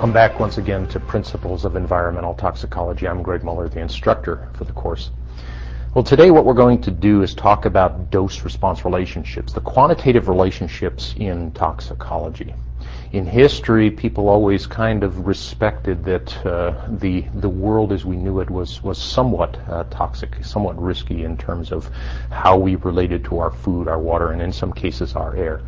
Welcome back once again to Principles of Environmental Toxicology. I'm Greg Muller, the instructor for the course. Well, today what we're going to do is talk about dose-response relationships, the quantitative relationships in toxicology. In history, people always kind of respected that uh, the the world as we knew it was was somewhat uh, toxic, somewhat risky in terms of how we related to our food, our water, and in some cases our air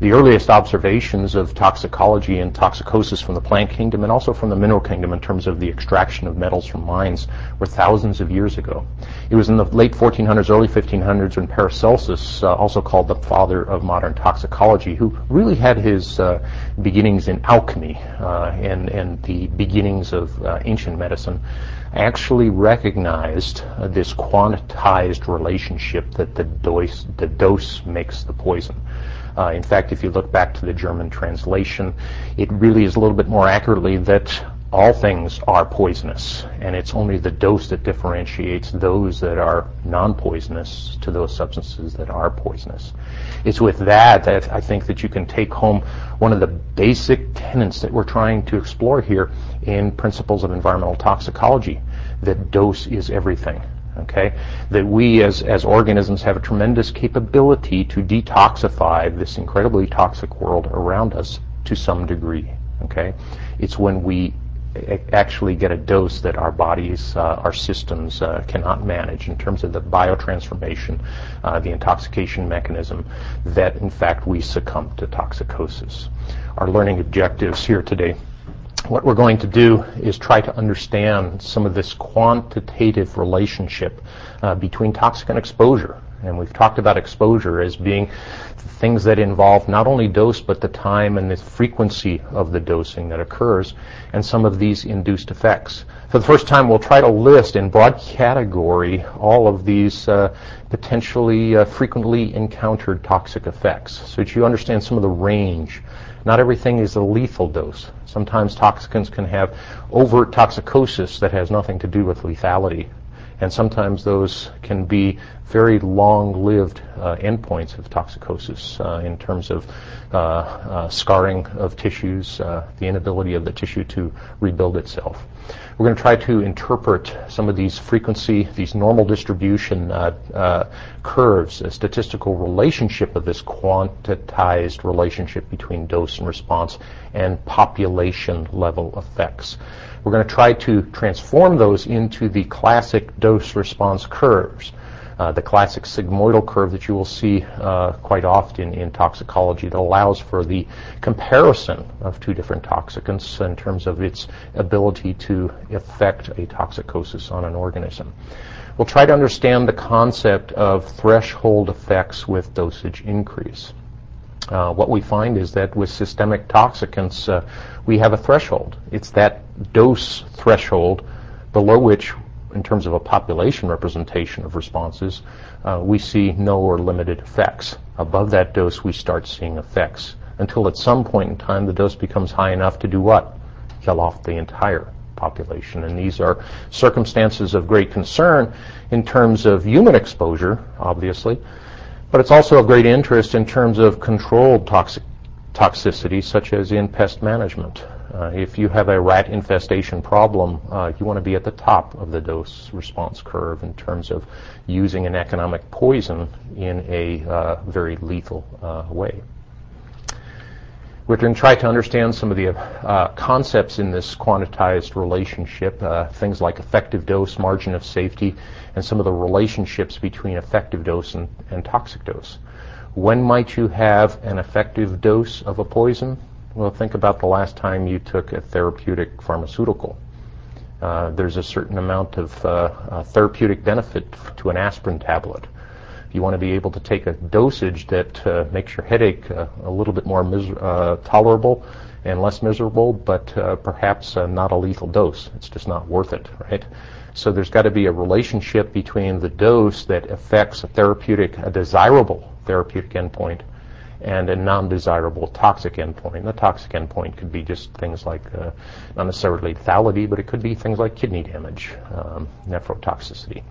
the earliest observations of toxicology and toxicosis from the plant kingdom and also from the mineral kingdom in terms of the extraction of metals from mines were thousands of years ago. It was in the late 1400s, early 1500s when Paracelsus, uh, also called the father of modern toxicology, who really had his uh, beginnings in alchemy uh, and, and the beginnings of uh, ancient medicine, actually recognized uh, this quantized relationship that the dose, the dose makes the poison. Uh, in fact, if you look back to the German translation, it really is a little bit more accurately that all things are poisonous, and it's only the dose that differentiates those that are non-poisonous to those substances that are poisonous. It's with that that I think that you can take home one of the basic tenets that we're trying to explore here in principles of environmental toxicology, that dose is everything okay? That we as, as organisms have a tremendous capability to detoxify this incredibly toxic world around us to some degree, okay? It's when we actually get a dose that our bodies, uh, our systems uh, cannot manage in terms of the biotransformation, uh, the intoxication mechanism, that in fact we succumb to toxicosis. Our learning objectives here today what we're going to do is try to understand some of this quantitative relationship uh, between toxic and exposure. And we've talked about exposure as being things that involve not only dose, but the time and the frequency of the dosing that occurs, and some of these induced effects. For the first time, we'll try to list in broad category all of these uh, potentially uh, frequently encountered toxic effects, so that you understand some of the range not everything is a lethal dose. Sometimes toxicants can have overt toxicosis that has nothing to do with lethality. And sometimes those can be very long-lived uh, endpoints of toxicosis uh, in terms of uh, uh scarring of tissues, uh, the inability of the tissue to rebuild itself. We're going to try to interpret some of these frequency, these normal distribution uh, curves, a statistical relationship of this quantitized relationship between dose and response and population level effects. We're going to try to transform those into the classic dose response curves. Uh, the classic sigmoidal curve that you will see uh, quite often in toxicology that allows for the comparison of two different toxicants in terms of its ability to affect a toxicosis on an organism. We'll try to understand the concept of threshold effects with dosage increase. Uh, what we find is that with systemic toxicants, uh, we have a threshold. It's that dose threshold below which in terms of a population representation of responses, uh, we see no or limited effects. Above that dose, we start seeing effects until at some point in time the dose becomes high enough to do what? Kill off the entire population. And these are circumstances of great concern in terms of human exposure, obviously, but it's also of great interest in terms of controlled toxic toxicity, such as in pest management. Uh, if you have a rat infestation problem, uh, you want to be at the top of the dose response curve in terms of using an economic poison in a uh, very lethal uh, way. We're going to try to understand some of the uh, concepts in this quantized relationship, things like effective dose, margin of safety, and some of the relationships between effective dose and, and toxic dose. When might you have an effective dose of a poison? Well, think about the last time you took a therapeutic pharmaceutical. Uh, there's a certain amount of uh, uh, therapeutic benefit to an aspirin tablet. You want to be able to take a dosage that uh, makes your headache uh, a little bit more uh, tolerable and less miserable, but perhaps not a lethal dose. It's just not worth it, right? So there's got to be a relationship between the dose that affects a therapeutic, a desirable therapeutic endpoint, and a non-desirable toxic endpoint. The toxic endpoint could be just things like uh, not necessarily lethality, but it could be things like kidney damage, um, nephrotoxicity.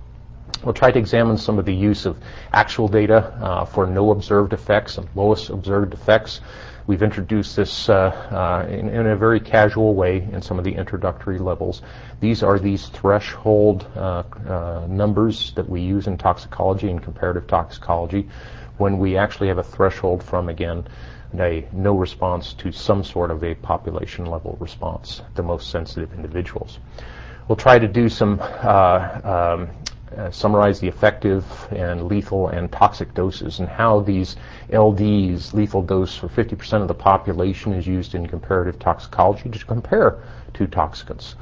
We'll try to examine some of the use of actual data uh, for no observed effects and lowest observed effects. We've introduced this uh, uh, in, in, a very casual way in some of the introductory levels. These are these threshold uh, uh, numbers that we use in toxicology and comparative toxicology when we actually have a threshold from, again, a no response to some sort of a population level response, the most sensitive individuals. We'll try to do some uh, um, uh, summarize the effective and lethal and toxic doses and how these LDs, lethal dose for 50% of the population, is used in comparative toxicology to compare two toxicants.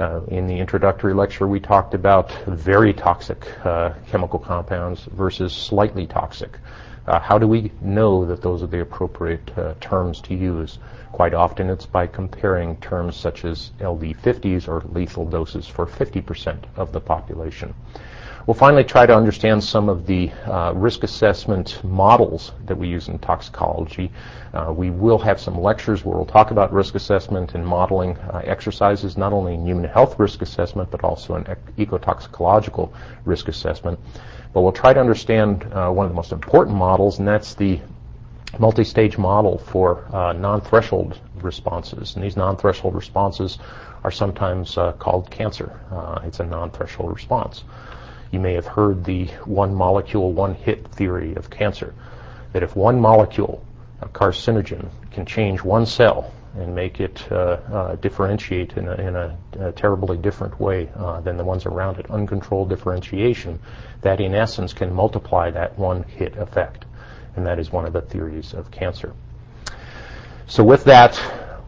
Uh, in the introductory lecture, we talked about very toxic uh, chemical compounds versus slightly toxic. Uh, how do we know that those are the appropriate uh, terms to use? Quite often it's by comparing terms such as LD50s or lethal doses for 50% of the population. We'll finally try to understand some of the uh, risk assessment models that we use in toxicology. Uh, we will have some lectures where we'll talk about risk assessment and modeling uh, exercises, not only in human health risk assessment, but also in ecotoxicological risk assessment. But we'll try to understand uh, one of the most important models, and that's the multi-stage model for uh, non-threshold responses. And these non-threshold responses are sometimes uh, called cancer. It's a non-threshold response. You may have heard the one molecule, one hit theory of cancer. That if one molecule, a carcinogen, can change one cell and make it uh, uh, differentiate in, a, in a, a, terribly different way uh, than the ones around it, uncontrolled differentiation, that in essence can multiply that one hit effect and that is one of the theories of cancer. So with that,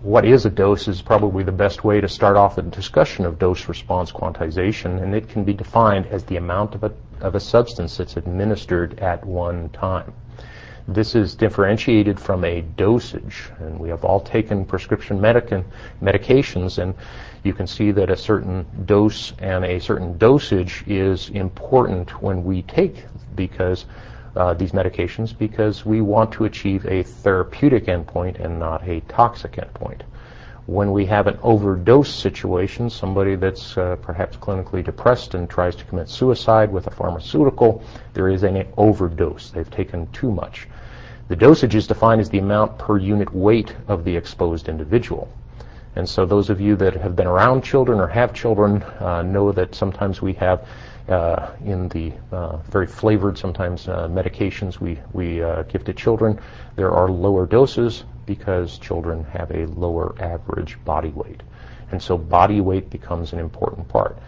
what is a dose is probably the best way to start off a discussion of dose response quantization, and it can be defined as the amount of a, of a substance that's administered at one time. This is differentiated from a dosage, and we have all taken prescription medications, and you can see that a certain dose and a certain dosage is important when we take because uh, these medications because we want to achieve a therapeutic endpoint and not a toxic endpoint. When we have an overdose situation, somebody that's uh, perhaps clinically depressed and tries to commit suicide with a pharmaceutical, there is an overdose. They've taken too much. The dosage is defined as the amount per unit weight of the exposed individual. And so those of you that have been around children or have children uh, know that sometimes we have in the uh, very flavored sometimes uh, medications we, we uh, give to children, there are lower doses because children have a lower average body weight. And so body weight becomes an important part.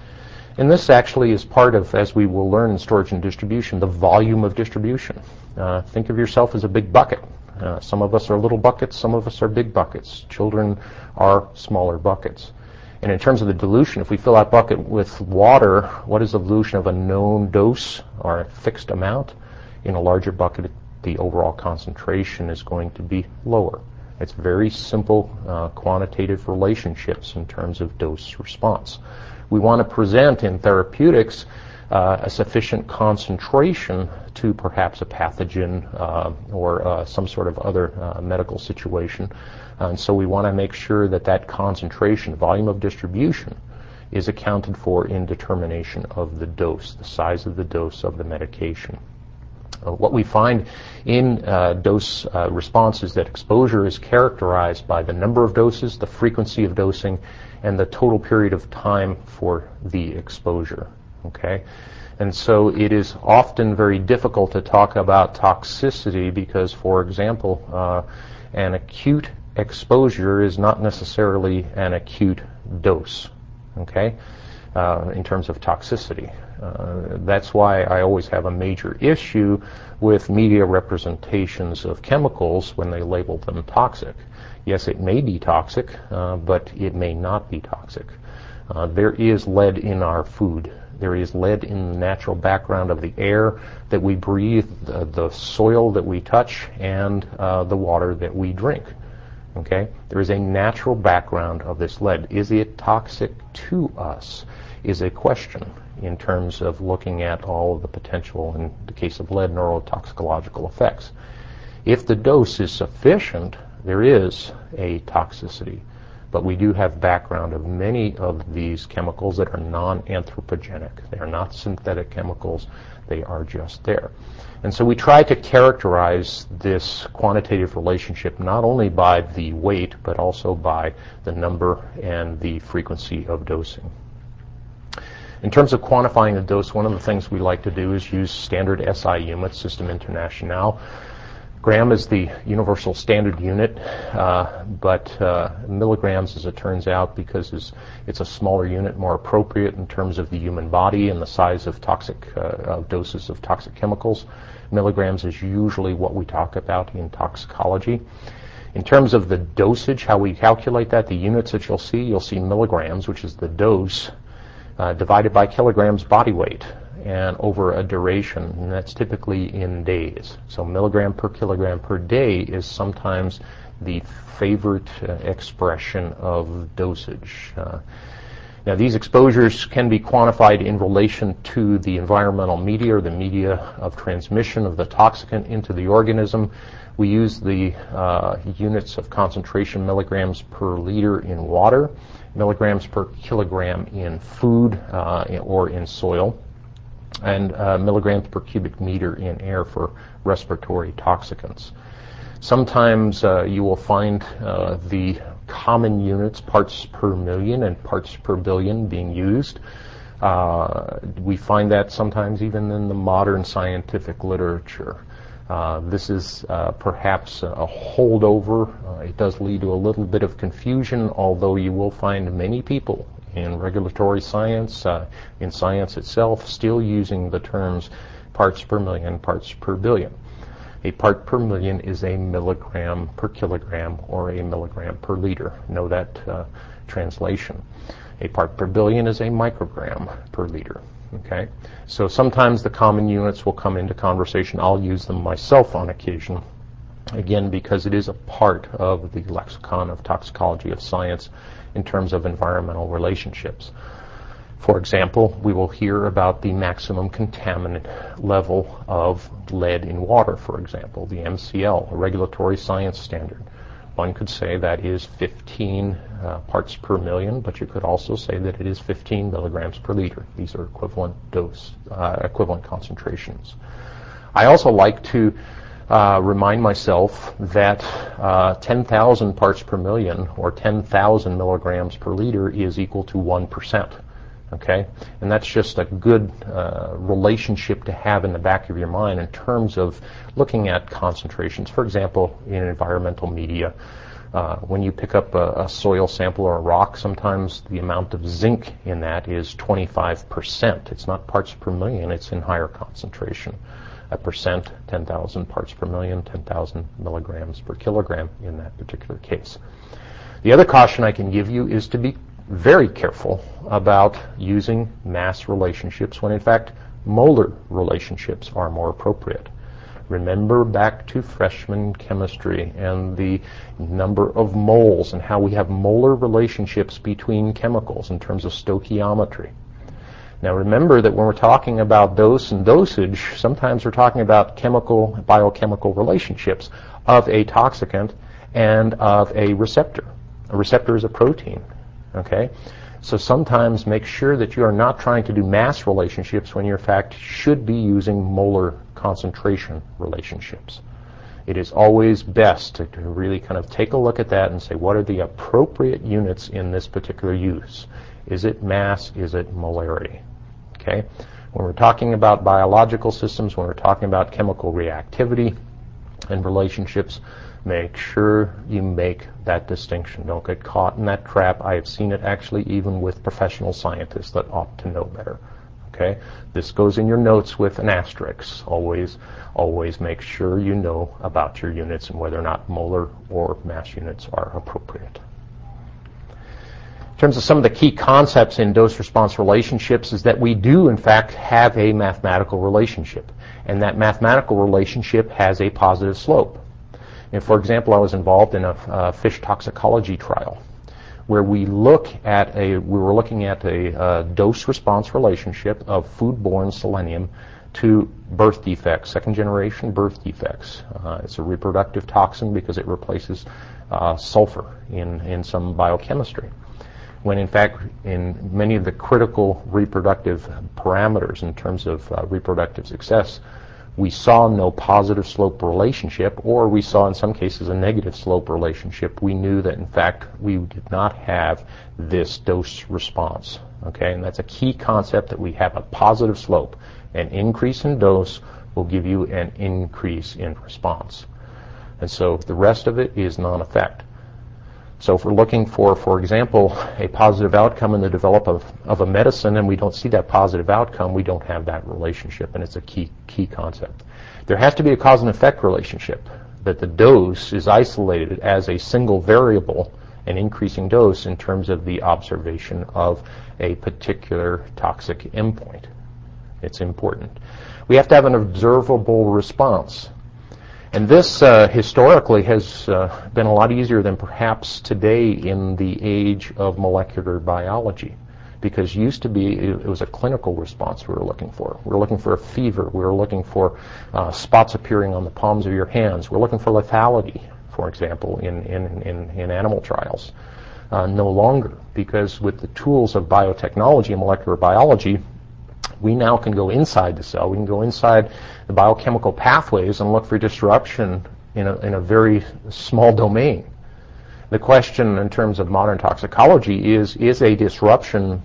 And this actually is part of, as we will learn in storage and distribution, the volume of distribution. Uh, think of yourself as a big bucket. Uh, some of us are little buckets, some of us are big buckets. Children are smaller buckets. And in terms of the dilution, if we fill that bucket with water, what is the dilution of a known dose or a fixed amount? In a larger bucket, the overall concentration is going to be lower. It's very simple uh, quantitative relationships in terms of dose response. We want to present in therapeutics uh, a sufficient concentration to perhaps a pathogen uh, or uh, some sort of other uh, medical situation and so we want to make sure that that concentration, volume of distribution, is accounted for in determination of the dose, the size of the dose of the medication. Uh, what we find in uh, dose uh, response is that exposure is characterized by the number of doses, the frequency of dosing, and the total period of time for the exposure. Okay? And so it is often very difficult to talk about toxicity because, for example, uh, an acute exposure is not necessarily an acute dose, okay, uh, in terms of toxicity. Uh, that's why I always have a major issue with media representations of chemicals when they label them toxic. Yes, it may be toxic, uh, but it may not be toxic. Uh, there is lead in our food. There is lead in the natural background of the air that we breathe, the, the soil that we touch, and uh, the water that we drink. Okay? There is a natural background of this lead. Is it toxic to us? Is a question in terms of looking at all of the potential, in the case of lead, neurotoxicological effects. If the dose is sufficient, there is a toxicity. But we do have background of many of these chemicals that are non-anthropogenic. They are not synthetic chemicals. They are just there. And so we try to characterize this quantitative relationship not only by the weight, but also by the number and the frequency of dosing. In terms of quantifying the dose, one of the things we like to do is use standard SI units, System International. Gram is the universal standard unit, uh, but uh, milligrams, as it turns out, because it's, it's, a smaller unit, more appropriate in terms of the human body and the size of toxic uh, doses of toxic chemicals. Milligrams is usually what we talk about in toxicology. In terms of the dosage, how we calculate that, the units that you'll see, you'll see milligrams, which is the dose, uh, divided by kilograms body weight and over a duration, and that's typically in days. So milligram per kilogram per day is sometimes the favorite uh, expression of dosage. Uh, now, these exposures can be quantified in relation to the environmental media or the media of transmission of the toxicant into the organism. We use the uh, units of concentration milligrams per liter in water, milligrams per kilogram in food uh, or in soil and uh, milligrams per cubic meter in air for respiratory toxicants. Sometimes uh, you will find uh, the common units, parts per million and parts per billion, being used. Uh, we find that sometimes even in the modern scientific literature. Uh, this is uh, perhaps a holdover. it does lead to a little bit of confusion, although you will find many people in regulatory science, uh, in science itself, still using the terms parts per million, parts per billion. A part per million is a milligram per kilogram or a milligram per liter. Know that uh, translation. A part per billion is a microgram per liter. Okay, so sometimes the common units will come into conversation. I'll use them myself on occasion. Again, because it is a part of the lexicon of toxicology of science in terms of environmental relationships. For example, we will hear about the maximum contaminant level of lead in water, for example, the MCL, a regulatory science standard. One could say that is 15 uh, parts per million, but you could also say that it is 15 milligrams per liter. These are equivalent dose, uh, equivalent concentrations. I also like to uh, remind myself that uh, 10,000 parts per million or 10,000 milligrams per liter is equal to 1%. Okay? And that's just a good uh, relationship to have in the back of your mind in terms of looking at concentrations. For example, in environmental media, uh, when you pick up a, a, soil sample or a rock, sometimes the amount of zinc in that is 25%. It's not parts per million, it's in higher concentration a percent, 10,000 parts per million, 10,000 milligrams per kilogram in that particular case. The other caution I can give you is to be very careful about using mass relationships when in fact molar relationships are more appropriate. Remember back to freshman chemistry and the number of moles and how we have molar relationships between chemicals in terms of stoichiometry. Now remember that when we're talking about dose and dosage, sometimes we're talking about chemical, biochemical relationships of a toxicant and of a receptor. A receptor is a protein, okay? So sometimes make sure that you are not trying to do mass relationships when you in fact should be using molar concentration relationships. It is always best to, to really kind of take a look at that and say what are the appropriate units in this particular use. Is it mass? Is it molarity? Okay? When we're talking about biological systems, when we're talking about chemical reactivity and relationships, make sure you make that distinction. Don't get caught in that trap. I have seen it actually even with professional scientists that ought to know better. Okay? This goes in your notes with an asterisk. Always, always make sure you know about your units and whether or not molar or mass units are appropriate. In terms of some of the key concepts in dose-response relationships is that we do, in fact, have a mathematical relationship. And that mathematical relationship has a positive slope. And for example, I was involved in a, a fish toxicology trial where we look at a, we were looking at a, a dose-response relationship of foodborne selenium to birth defects, second generation birth defects. Uh, it's a reproductive toxin because it replaces uh, sulfur in, in some biochemistry. When in fact, in many of the critical reproductive parameters in terms of uh, reproductive success, we saw no positive slope relationship, or we saw in some cases a negative slope relationship. We knew that in fact we did not have this dose response. Okay, and that's a key concept that we have a positive slope. An increase in dose will give you an increase in response. And so the rest of it is non-effect. So if we're looking for, for example, a positive outcome in the development of, of, a medicine and we don't see that positive outcome, we don't have that relationship, and it's a key, key concept. There has to be a cause and effect relationship, that the dose is isolated as a single variable, an increasing dose in terms of the observation of a particular toxic endpoint. It's important. We have to have an observable response. And this uh, historically has uh, been a lot easier than perhaps today in the age of molecular biology. Because used to be, it was a clinical response we were looking for. We were looking for a fever. We were looking for uh, spots appearing on the palms of your hands. We we're looking for lethality, for example, in, in, in, in animal trials. Uh, no longer, because with the tools of biotechnology and molecular biology, we now can go inside the cell. We can go inside the biochemical pathways and look for disruption in a, in a very small domain. The question in terms of modern toxicology is, is a disruption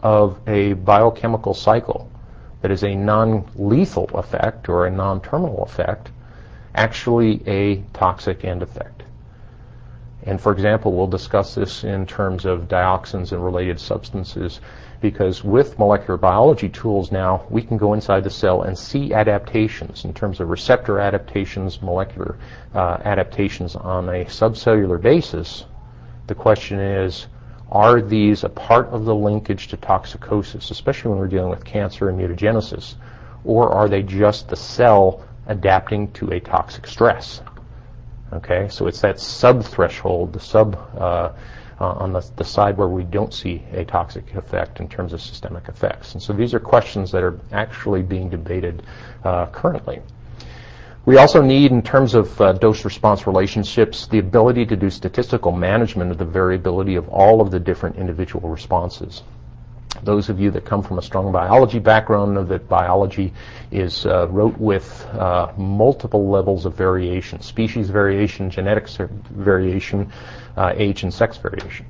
of a biochemical cycle that is a non-lethal effect or a non-terminal effect actually a toxic end effect? And for example, we'll discuss this in terms of dioxins and related substances because with molecular biology tools now, we can go inside the cell and see adaptations in terms of receptor adaptations, molecular uh, adaptations on a subcellular basis. The question is, are these a part of the linkage to toxicosis, especially when we're dealing with cancer and mutagenesis, or are they just the cell adapting to a toxic stress? Okay, so it's that sub-threshold, the sub uh, uh, on the, the side where we don't see a toxic effect in terms of systemic effects. And so these are questions that are actually being debated uh, currently. We also need, in terms of uh, dose-response relationships, the ability to do statistical management of the variability of all of the different individual responses. Those of you that come from a strong biology background know that biology is uh, wrote with uh, multiple levels of variation, species variation, genetics variation, uh, age and sex variation.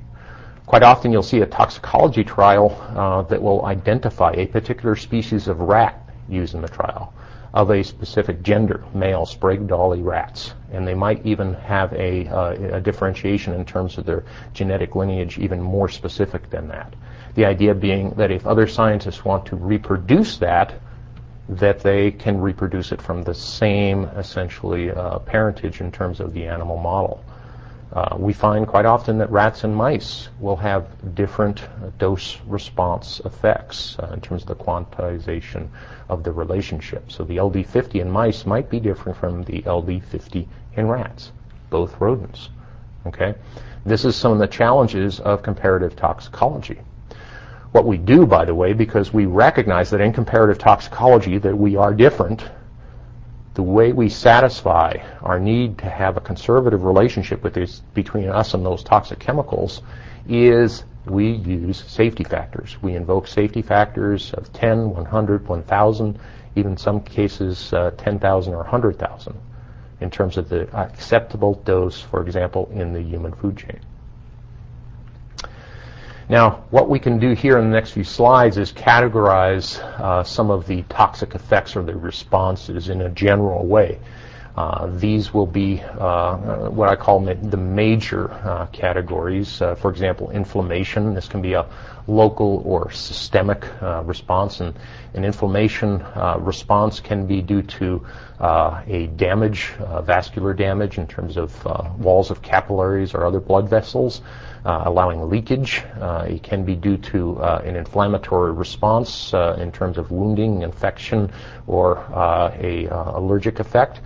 Quite often you'll see a toxicology trial uh, that will identify a particular species of rat used in the trial of a specific gender, male Sprague Dawley rats. And they might even have a, uh, a differentiation in terms of their genetic lineage even more specific than that. The idea being that if other scientists want to reproduce that, that they can reproduce it from the same, essentially, uh, parentage in terms of the animal model. Uh, we find quite often that rats and mice will have different dose response effects uh, in terms of the quantization of the relationship. So the LD50 in mice might be different from the LD50 in rats, both rodents. Okay? This is some of the challenges of comparative toxicology. What we do, by the way, because we recognize that in comparative toxicology that we are different, the way we satisfy our need to have a conservative relationship with between us and those toxic chemicals is we use safety factors. We invoke safety factors of 10, 100, 1,000, even some cases uh, 10,000 or 100,000 in terms of the acceptable dose, for example, in the human food chain. Now, what we can do here in the next few slides is categorize uh, some of the toxic effects or the responses in a general way. Uh, these will be uh, what I call the major uh, categories. Uh, for example, inflammation. This can be a local or systemic uh, response, and an inflammation response can be due to a damage, vascular damage in terms of walls of capillaries or other blood vessels uh, allowing leakage. Uh, it can be due to uh, an inflammatory response uh, in terms of wounding, infection, or uh, a uh, allergic effect.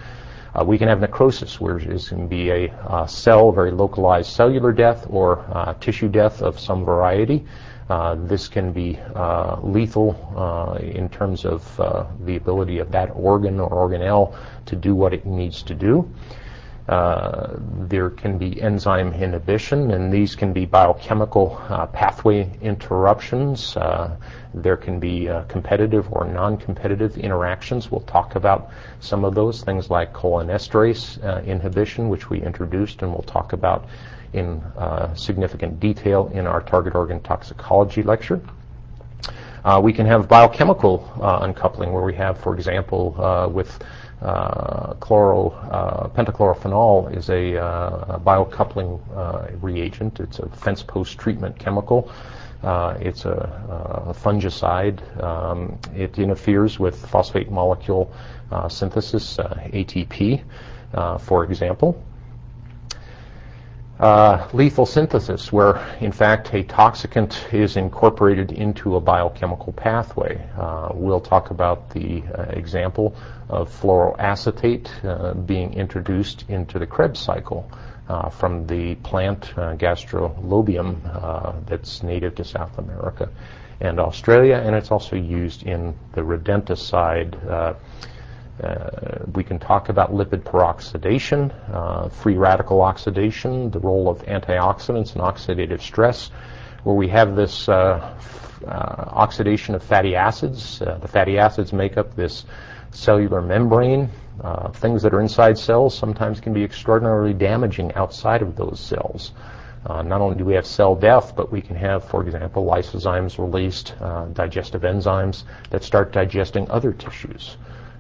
we can have necrosis, where it can be a cell, very localized cellular death or tissue death of some variety. Uh, this can be uh, lethal uh, in terms of uh, the ability of that organ or organelle to do what it needs to do. Uh, there can be enzyme inhibition, and these can be biochemical uh, pathway interruptions. Uh, there can be uh, competitive or non-competitive interactions. We'll talk about some of those things like cholinesterase uh, inhibition, which we introduced, and we'll talk about in uh, significant detail in our target organ toxicology lecture. we can have biochemical uncoupling, where we have, for example, with uh, chloro, uh, pentachlorophenol is a, uh, a biocoupling uh, reagent. It's a fence post treatment chemical. Uh, it's a, a fungicide. Um, it interferes with phosphate molecule synthesis, ATP, for example uh, lethal synthesis, where in fact a toxicant is incorporated into a biochemical pathway. Uh, we'll talk about the uh, example of fluoroacetate uh, being introduced into the Krebs cycle uh, from the plant uh, Gastrolobium that's native to South America and Australia, and it's also used in the rodenticide uh, we can talk about lipid peroxidation, uh, free radical oxidation, the role of antioxidants and oxidative stress, where we have this uh, uh oxidation of fatty acids. Uh, the fatty acids make up this cellular membrane. Uh, things that are inside cells sometimes can be extraordinarily damaging outside of those cells. not only do we have cell death, but we can have, for example, lysozymes released, digestive enzymes that start digesting other tissues.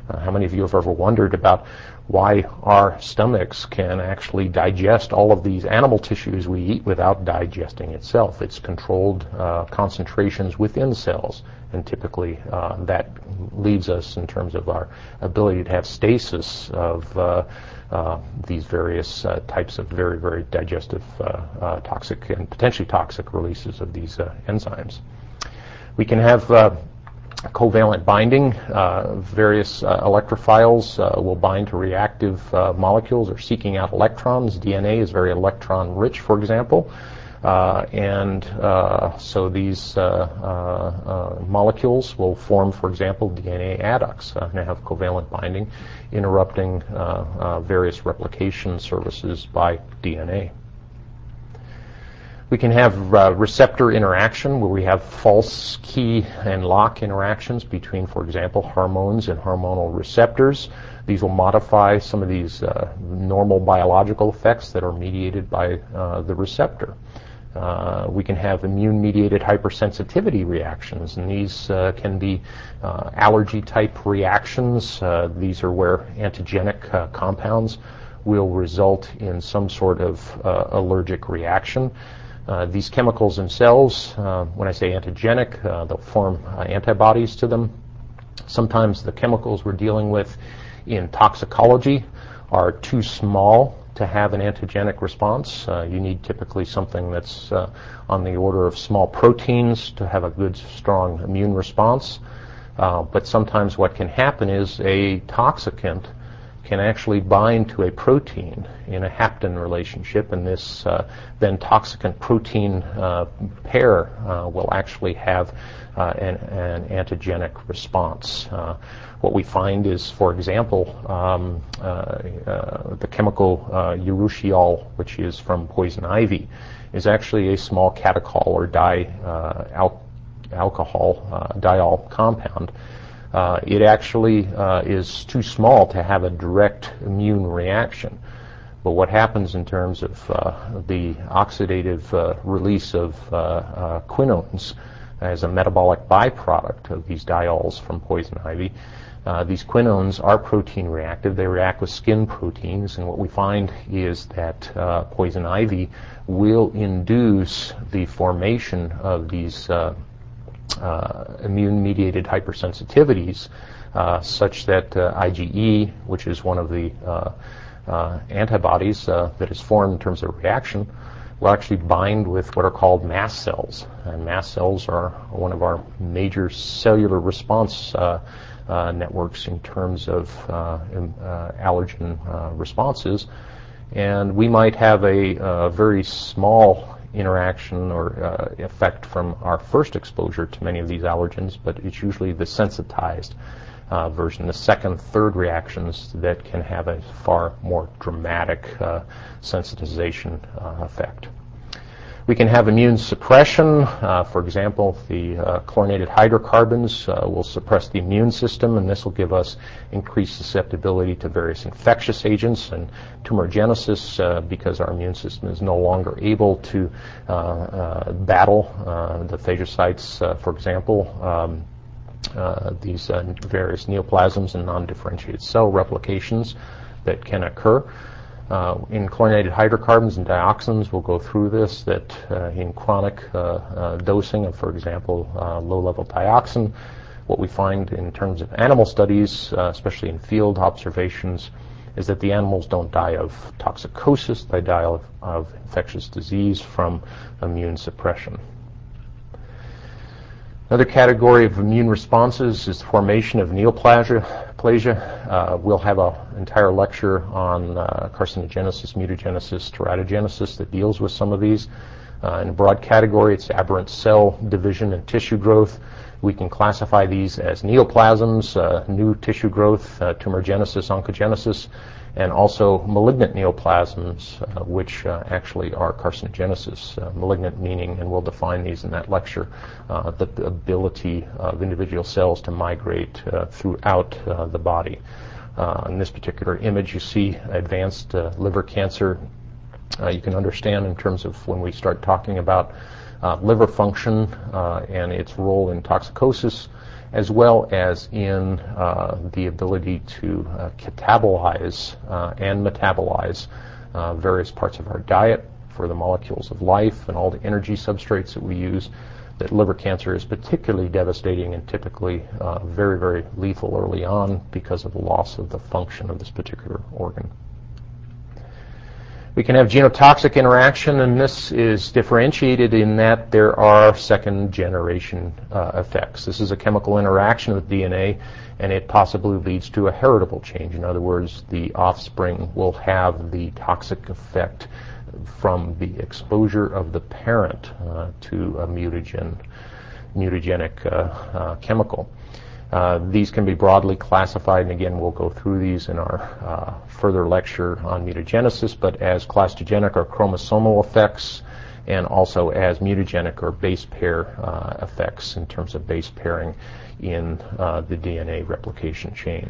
Uh, how many of you have ever wondered about why our stomachs can actually digest all of these animal tissues we eat without digesting itself? It's controlled uh, concentrations within cells, and typically uh, that leaves us in terms of our ability to have stasis of uh, uh, these various uh, types of very, very digestive, toxic, and potentially toxic releases of these enzymes. We can have covalent binding. Uh, various uh, electrophiles uh, will bind to reactive uh, molecules or seeking out electrons. DNA is very electron rich, for example. Uh, and uh, so these molecules will form, for example, DNA adducts and have covalent binding, interrupting various replication services by DNA. We can have uh, receptor interaction where we have false key and lock interactions between, for example, hormones and hormonal receptors. These will modify some of these uh, normal biological effects that are mediated by uh, the receptor. Uh, we can have immune-mediated hypersensitivity reactions, and these uh, can be uh, allergy-type reactions. these are where antigenic compounds will result in some sort of allergic reaction. Uh, these chemicals themselves, uh, when I say antigenic, uh, they'll form uh, antibodies to them. Sometimes the chemicals we're dealing with in toxicology are too small to have an antigenic response. Uh, you need typically something that's on the order of small proteins to have a good, strong immune response. but sometimes what can happen is a toxicant can actually bind to a protein in a hapten relationship, and this uh, then toxicant protein uh, pair uh, will actually have uh, an, an, antigenic response. Uh, what we find is, for example, um, the chemical urushiol, which is from poison ivy, is actually a small catechol or di alcohol diol compound uh, it actually uh, is too small to have a direct immune reaction. But what happens in terms of uh, the oxidative uh, release of uh, uh, quinones as a metabolic byproduct of these diols from poison ivy, these quinones are protein reactive. They react with skin proteins, and what we find is that poison ivy will induce the formation of these uh, immune-mediated hypersensitivities, uh, such that uh, IgE, which is one of the antibodies that is formed in terms of reaction, will actually bind with what are called mast cells. And mast cells are one of our major cellular response uh, uh, networks in terms of uh, allergen responses. And we might have a very small interaction or uh, effect from our first exposure to many of these allergens, but it's usually the sensitized uh, version, the second, third reactions that can have a far more dramatic uh, sensitization uh, effect. We can have immune suppression. Uh, for example, the uh, chlorinated hydrocarbons uh, will suppress the immune system, and this will give us increased susceptibility to various infectious agents and tumorigenesis uh, because our immune system is no longer able to uh, uh, battle the phagocytes, for example. Um, these various neoplasms and non-differentiated cell replications that can occur. Uh, in chlorinated hydrocarbons and dioxins, we'll go through this, that uh, in chronic uh, uh dosing of, for example, uh, low-level dioxin, what we find in terms of animal studies, uh, especially in field observations, is that the animals don't die of toxicosis, they die of, of infectious disease from immune suppression. Another category of immune responses is the formation of neoplasia. Uh, we'll have an entire lecture on uh, carcinogenesis, mutagenesis, teratogenesis that deals with some of these. Uh, in a broad category, it's aberrant cell division and tissue growth. We can classify these as neoplasms, new tissue growth, tumorigenesis, oncogenesis, and also malignant neoplasms, uh, which uh, actually are carcinogenesis. Uh, malignant meaning, and we'll define these in that lecture, uh, the ability of individual cells to migrate uh, throughout uh, the body. in this particular image, you see advanced liver cancer. you can understand in terms of when we start talking about liver function and its role in toxicosis as well as in uh, the ability to uh, catabolize uh, and metabolize uh, various parts of our diet for the molecules of life and all the energy substrates that we use. That liver cancer is particularly devastating and typically uh, very, very lethal early on because of the loss of the function of this particular organ. We can have genotoxic interaction, and this is differentiated in that there are second generation uh, effects. This is a chemical interaction with DNA, and it possibly leads to a heritable change. In other words, the offspring will have the toxic effect from the exposure of the parent uh, to a mutagen, mutagenic uh, uh chemical. Uh, these can be broadly classified, and again, we'll go through these in our uh, further lecture on mutagenesis, but as clastogenic or chromosomal effects, and also as mutagenic or base pair uh, effects in terms of base pairing in uh, the DNA replication chain.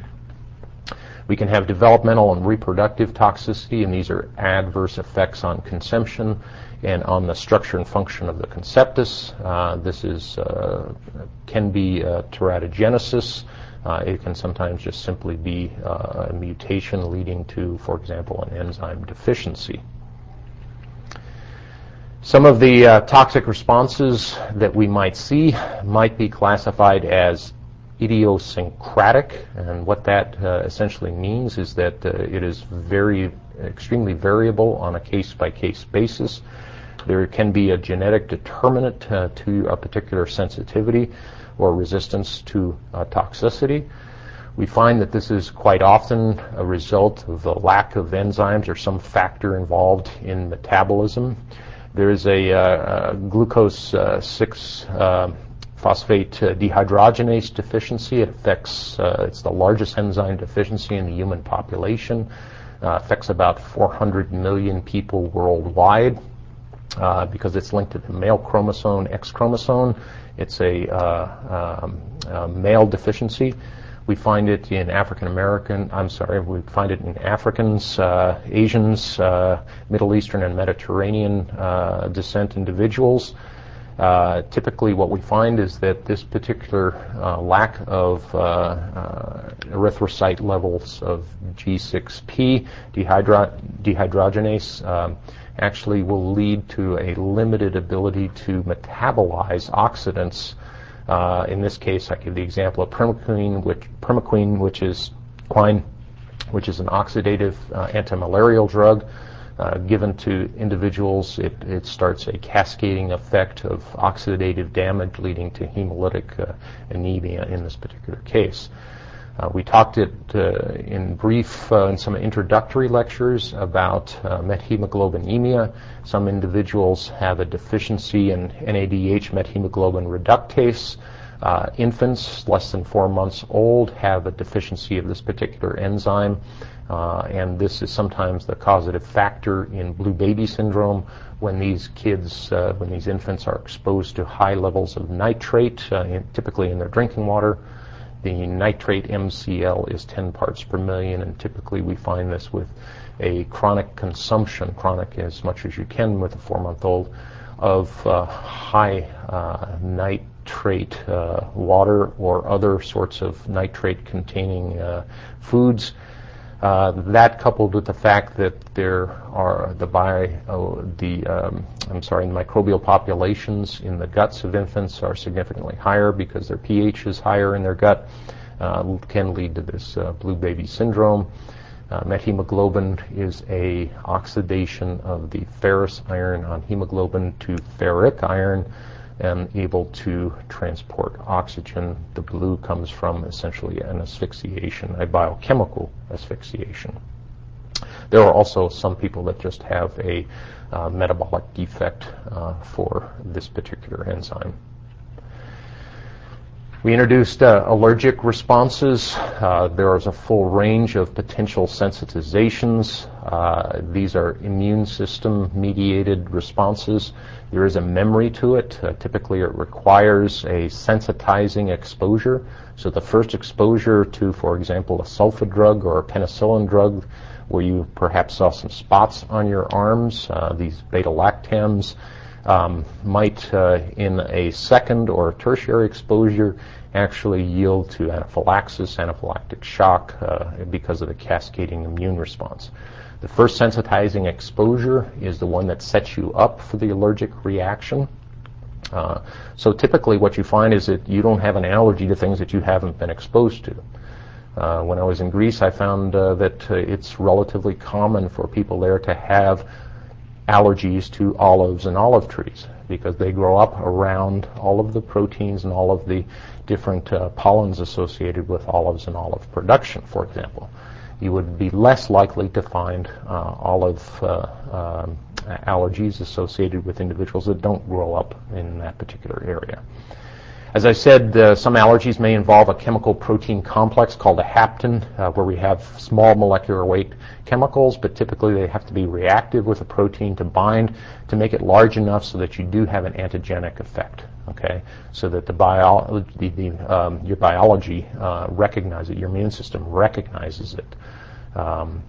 We can have developmental and reproductive toxicity, and these are adverse effects on consumption and on the structure and function of the conceptus. Uh, this is uh, can be uh, teratogenesis. Uh, it can sometimes just simply be uh, a mutation leading to, for example, an enzyme deficiency. Some of the uh, toxic responses that we might see might be classified as idiosyncratic, and what that essentially means is that it is very extremely variable on a case-by-case basis. There can be a genetic determinant uh, to a particular sensitivity or resistance to uh, toxicity. We find that this is quite often a result of the lack of enzymes or some factor involved in metabolism. There is a, uh, a glucose uh, 6 uh, phosphate uh, dehydrogenase deficiency. It affects, it's the largest enzyme deficiency in the human population. affects about 400 million people worldwide uh, because it's linked to the male chromosome, X chromosome. It's a, uh, um, a male deficiency. We find it in African American, I'm sorry, we find it in Africans, uh, Asians, uh, Middle Eastern and Mediterranean uh, descent individuals. Uh, typically, what we find is that this particular uh, lack of erythrocyte levels of G6P dehydro- dehydrogenase um, actually will lead to a limited ability to metabolize oxidants. Uh, in this case, I give the example of primaquine, which, primaquine, which is quine, which is an oxidative uh, antimalarial drug. Uh, given to individuals, it, it, starts a cascading effect of oxidative damage leading to hemolytic uh, anemia in this particular case. Uh, we talked it uh, in brief uh, in some introductory lectures about uh, methemoglobinemia. Some individuals have a deficiency in NADH methemoglobin reductase. Uh, infants less than four months old have a deficiency of this particular enzyme, uh, and this is sometimes the causative factor in blue baby syndrome when these kids, when these infants are exposed to high levels of nitrate, in, typically in their drinking water. The nitrate MCL is 10 parts per million, and typically we find this with a chronic consumption, chronic as much as you can with a four-month-old, of uh, high uh, nitrate uh, water or other sorts of nitrate-containing uh, foods. Uh, that coupled with the fact that there are the oh, the um, I'm sorry, microbial populations in the guts of infants are significantly higher because their pH is higher in their gut, uh, can lead to this uh, blue baby syndrome. Methemoglobin is a oxidation of the ferrous iron on hemoglobin to ferric iron and able to transport oxygen. The blue comes from essentially an asphyxiation, a biochemical asphyxiation. There are also some people that just have a uh, metabolic defect uh, for this particular enzyme. We introduced uh, allergic responses. Uh, there is a full range of potential sensitizations. Uh, these are immune system mediated responses. There is a memory to it. Uh, typically, it requires a sensitizing exposure. So, the first exposure to, for example, a sulfa drug or a penicillin drug, where you perhaps saw some spots on your arms, uh, these beta lactams um, might, uh, in a second or tertiary exposure, actually yield to anaphylaxis, anaphylactic shock uh, because of the cascading immune response. The first sensitizing exposure is the one that sets you up for the allergic reaction. Uh, so typically what you find is that you don't have an allergy to things that you haven't been exposed to. Uh, when I was in Greece, I found uh, that uh, it's relatively common for people there to have allergies to olives and olive trees because they grow up around all of the proteins and all of the different uh, pollens associated with olives and olive production, for example. You would be less likely to find uh, olive uh, um, allergies associated with individuals that don't grow up in that particular area. As I said, uh, some allergies may involve a chemical protein complex called a hapten, uh, where we have small molecular weight chemicals, but typically they have to be reactive with a protein to bind to make it large enough so that you do have an antigenic effect. Okay, so that the bio- the, the, um, your biology uh, recognizes it, your immune system recognizes it. Um,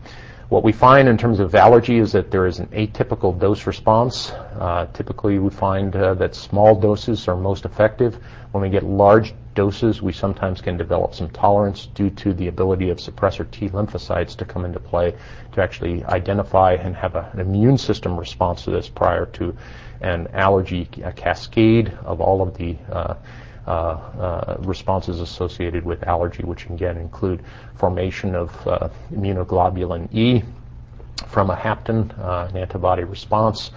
what we find in terms of allergy is that there is an atypical dose response. Uh, typically, we find uh, that small doses are most effective. When we get large doses, we sometimes can develop some tolerance due to the ability of suppressor T lymphocytes to come into play to actually identify and have a, an immune system response to this prior to an allergy cascade of all of the uh, uh, uh, responses associated with allergy, which again include formation of uh, immunoglobulin E from a hapten, an antibody response,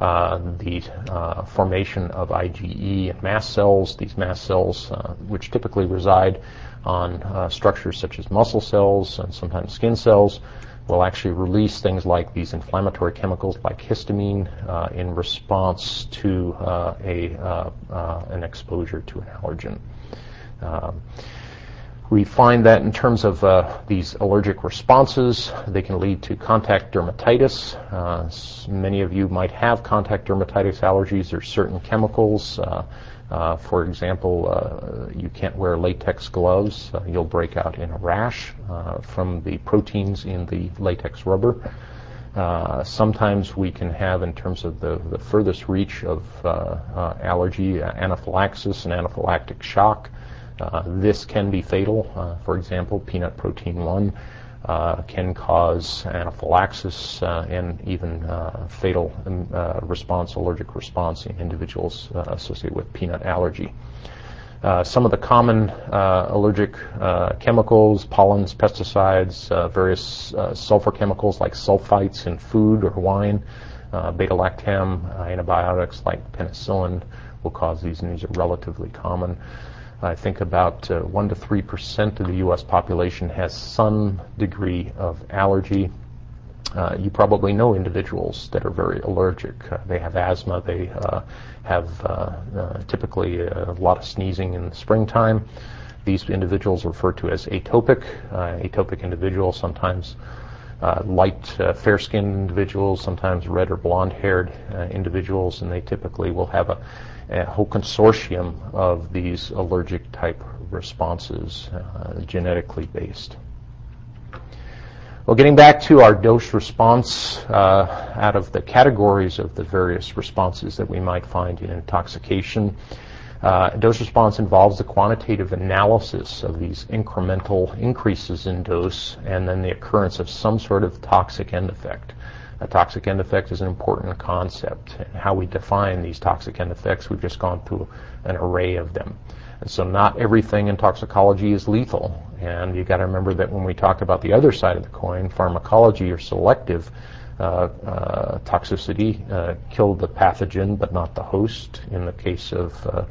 uh, the uh, formation of IgE and mast cells. These mast cells, uh, which typically reside on structures such as muscle cells and sometimes skin cells, will actually release things like these inflammatory chemicals like histamine uh, in response to uh, a, uh, uh an exposure to an allergen. Um, we find that in terms of uh, these allergic responses, they can lead to contact dermatitis. Uh, many of you might have contact dermatitis allergies. There's certain chemicals uh, for example, uh, you can't wear latex gloves. Uh, you'll break out in a rash uh, from the proteins in the latex rubber. Uh, sometimes we can have, in terms of the, the furthest reach of uh, allergy, anaphylaxis and anaphylactic shock. this can be fatal. for example, peanut protein 1 uh, can cause anaphylaxis uh, and even uh, fatal um, uh, response, allergic response in individuals uh, associated with peanut allergy. Some of the common allergic chemicals, pollens, pesticides, various sulfur chemicals like sulfites in food or wine, beta-lactam, antibiotics like penicillin will cause these, and these are relatively common. I think about uh, 1 to 3 percent of the U.S. population has some degree of allergy. Uh, you probably know individuals that are very allergic. Uh, they have asthma. They uh, have uh, uh, typically a lot of sneezing in the springtime. These individuals are referred to as atopic. atopic individuals sometimes uh, light, uh, fair-skinned individuals, sometimes red or blonde-haired uh, individuals, and they typically will have a, a, whole consortium of these allergic type responses, uh, genetically based. Well, getting back to our dose response, uh, out of the categories of the various responses that we might find in intoxication, uh, dose response involves the quantitative analysis of these incremental increases in dose and then the occurrence of some sort of toxic end effect. A toxic end effect is an important concept. And how we define these toxic end effects, we've just gone through an array of them. And so not everything in toxicology is lethal. And you've got to remember that when we talk about the other side of the coin, pharmacology or selective toxicity uh, killed the pathogen but not the host in the case of uh,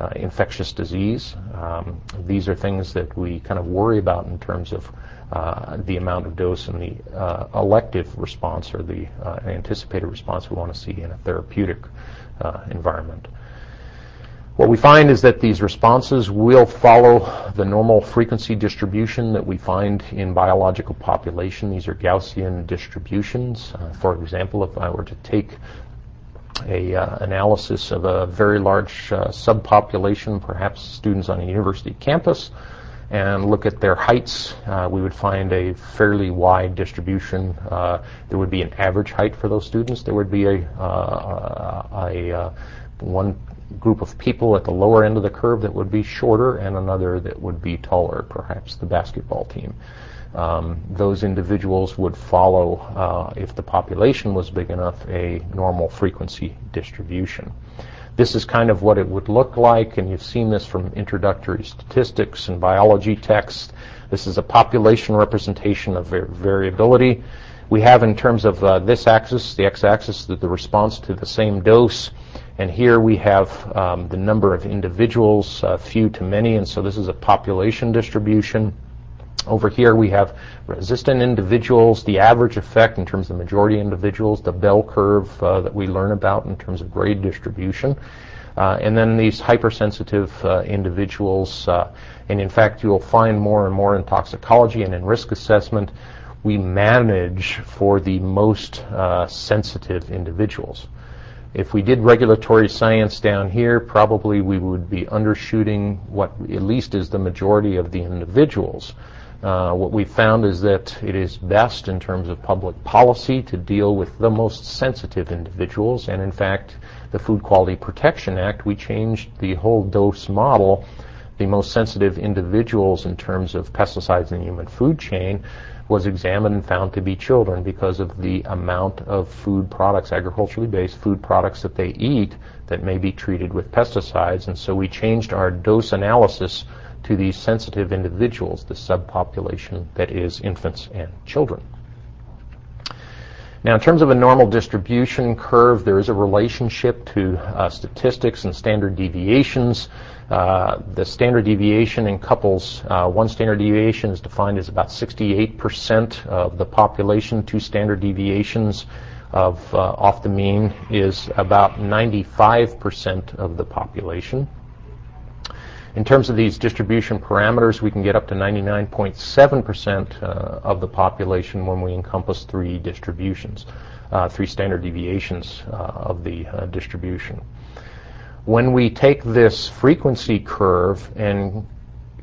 uh, infectious disease. Um, these are things that we kind of worry about in terms of uh, the amount of dose and the elective response or the anticipated response we want to see in a therapeutic environment. What we find is that these responses will follow the normal frequency distribution that we find in biological population. These are Gaussian distributions. Uh, for example, if I were to take a uh, analysis of a very large uh, subpopulation, perhaps students on a university campus, and look at their heights, uh, we would find a fairly wide distribution. Uh, there would be an average height for those students. There would be a, uh, a, a one group of people at the lower end of the curve that would be shorter and another that would be taller, perhaps the basketball team. Um, those individuals would follow, uh, if the population was big enough, a normal frequency distribution. This is kind of what it would look like, and you've seen this from introductory statistics and biology texts. This is a population representation of variability. We have in terms of uh, this axis, the x-axis, the, the response to the same dose. And here we have um, the number of individuals, uh, few to many, and so this is a population distribution. Over here we have resistant individuals, the average effect in terms of majority individuals, the bell curve uh, that we learn about in terms of grade distribution. Uh, and then these hypersensitive uh, individuals, uh, and in fact you'll find more and more in toxicology and in risk assessment, we manage for the most uh, sensitive individuals. If we did regulatory science down here, probably we would be undershooting what at least is the majority of the individuals. Uh, what we've found is that it is best in terms of public policy to deal with the most sensitive individuals, and in fact, the Food Quality Protection Act, we changed the whole dose model. The most sensitive individuals in terms of pesticides in the human food chain was examined and found to be children because of the amount of food products, agriculturally based food products that they eat that may be treated with pesticides. And so we changed our dose analysis to these sensitive individuals, the subpopulation that is infants and children. Now, in terms of a normal distribution curve, there is a relationship to uh, statistics and standard deviations. Uh, the standard deviation in couples, uh, one standard deviation is defined as about 68% of the population. Two standard deviations of uh, off the mean is about 95% of the population. In terms of these distribution parameters, we can get up to 99.7% uh, of the population when we encompass three distributions, uh, three standard deviations uh, of the uh, distribution. When we take this frequency curve and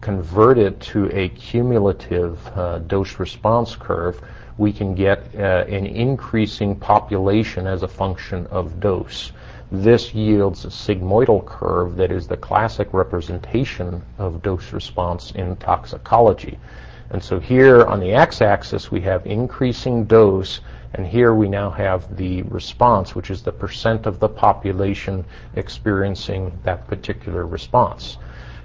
convert it to a cumulative uh, dose response curve, we can get uh, an increasing population as a function of dose. This yields a sigmoidal curve that is the classic representation of dose response in toxicology. And so here on the x-axis we have increasing dose, and here we now have the response, which is the percent of the population experiencing that particular response.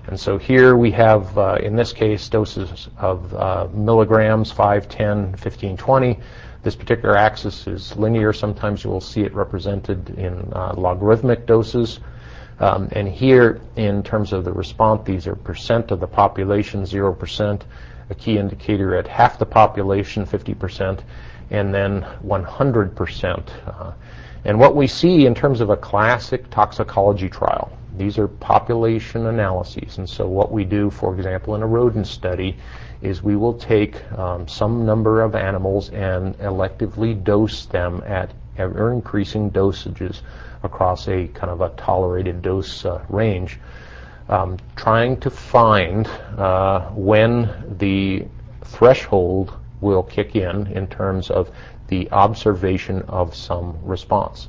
And so here we have, uh, in this case, doses of uh, milligrams, 5, 10, 15, 20. This particular axis is linear. Sometimes you will see it represented in uh, logarithmic doses. Um, and here, in terms of the response, these are percent of the population, 0%, a key indicator at half the population, 50%, and then 100%. Uh, and what we see in terms of a classic toxicology trial, these are population analyses. And so what we do, for example, in a rodent study, is we will take um, some number of animals and electively dose them at ever increasing dosages across a kind of a tolerated dose uh, range, um, trying to find uh, when the threshold will kick in in terms of the observation of some response.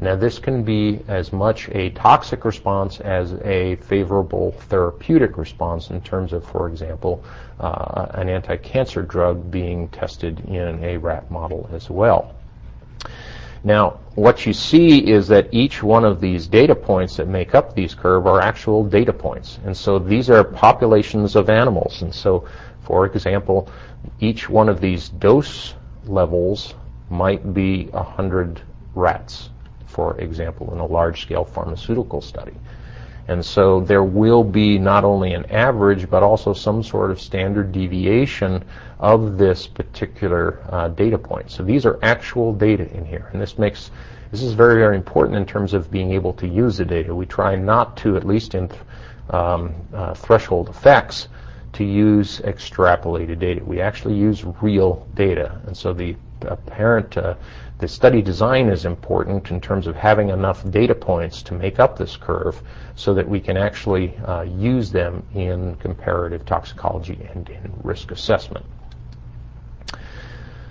Now, this can be as much a toxic response as a favorable therapeutic response in terms of, for example, uh, an anti-cancer drug being tested in a rat model as well. Now, what you see is that each one of these data points that make up these curves are actual data points. And so these are populations of animals. And so, for example, each one of these dose levels might be 100 rats, for example, in a large-scale pharmaceutical study. And so there will be not only an average, but also some sort of standard deviation of this particular uh, data point. So these are actual data in here. And this makes, this is very, very important in terms of being able to use the data. We try not to, at least in um, uh, threshold effects, to use extrapolated data. We actually use real data. And so the apparent uh, the study design is important in terms of having enough data points to make up this curve so that we can actually uh, use them in comparative toxicology and in risk assessment.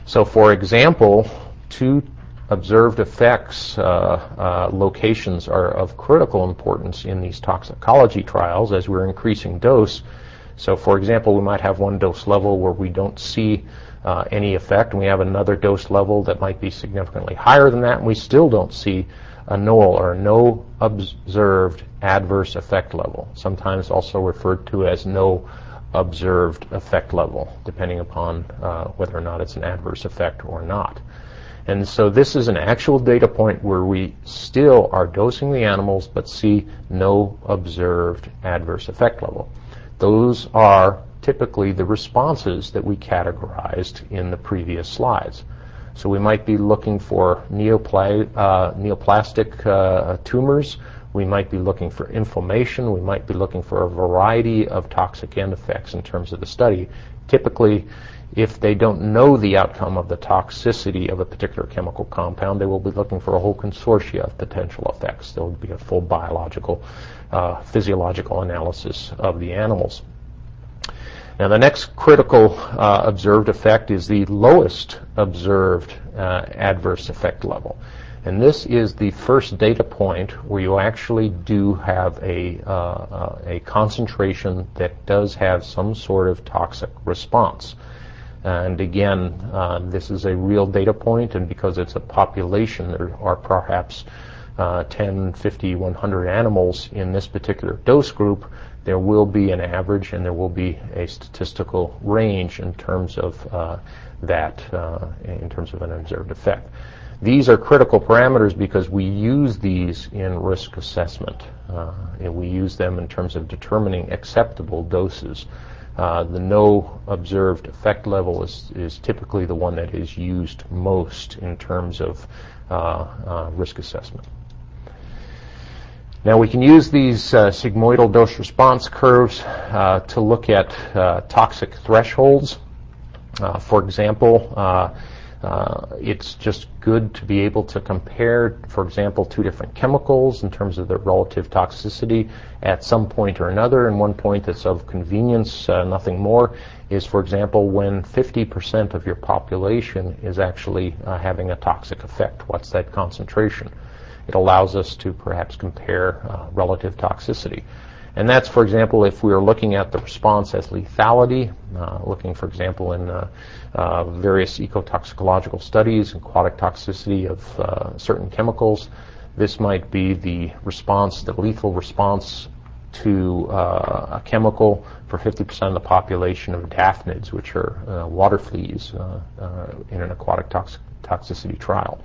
So for example, two observed effects uh, uh, locations are of critical importance in these toxicology trials as we're increasing dose. So for example, we might have one dose level where we don't see uh, any effect, and we have another dose level that might be significantly higher than that, and we still don't see a null or no observed adverse effect level, sometimes also referred to as no observed effect level, depending upon uh, whether or not it's an adverse effect or not. And so this is an actual data point where we still are dosing the animals but see no observed adverse effect level. Those are typically the responses that we categorized in the previous slides. So we might be looking for neopla- uh, neoplastic uh, tumors. We might be looking for inflammation. We might be looking for a variety of toxic end effects in terms of the study. Typically, if they don't know the outcome of the toxicity of a particular chemical compound, they will be looking for a whole consortia of potential effects. There will be a full biological, uh, physiological analysis of the animals. Now, the next critical uh, observed effect is the lowest observed uh, adverse effect level. And this is the first data point where you actually do have a, uh, uh a concentration that does have some sort of toxic response. And again, uh, this is a real data point, and because it's a population, there are perhaps uh, 10, 50, 100 animals in this particular dose group, there will be an average and there will be a statistical range in terms of uh, that, uh, in terms of an observed effect. These are critical parameters because we use these in risk assessment. Uh, and we use them in terms of determining acceptable doses. Uh, the no observed effect level is, is typically the one that is used most in terms of uh, uh, risk assessment. Now we can use these uh, sigmoidal dose response curves uh, to look at uh, toxic thresholds. Uh, for example, uh, uh, it's just good to be able to compare, for example, two different chemicals in terms of their relative toxicity at some point or another. And one point that's of convenience, nothing more, is, for example, when 50% of your population is actually having a toxic effect. What's that concentration? It allows us to perhaps compare uh, relative toxicity. And that's, for example, if we are looking at the response as lethality, uh, looking, for example, in uh, uh various ecotoxicological studies, aquatic toxicity of uh, certain chemicals, this might be the response, the lethal response to uh, a chemical for 50% of the population of daphnids, which are water fleas in an aquatic toxic- toxicity trial.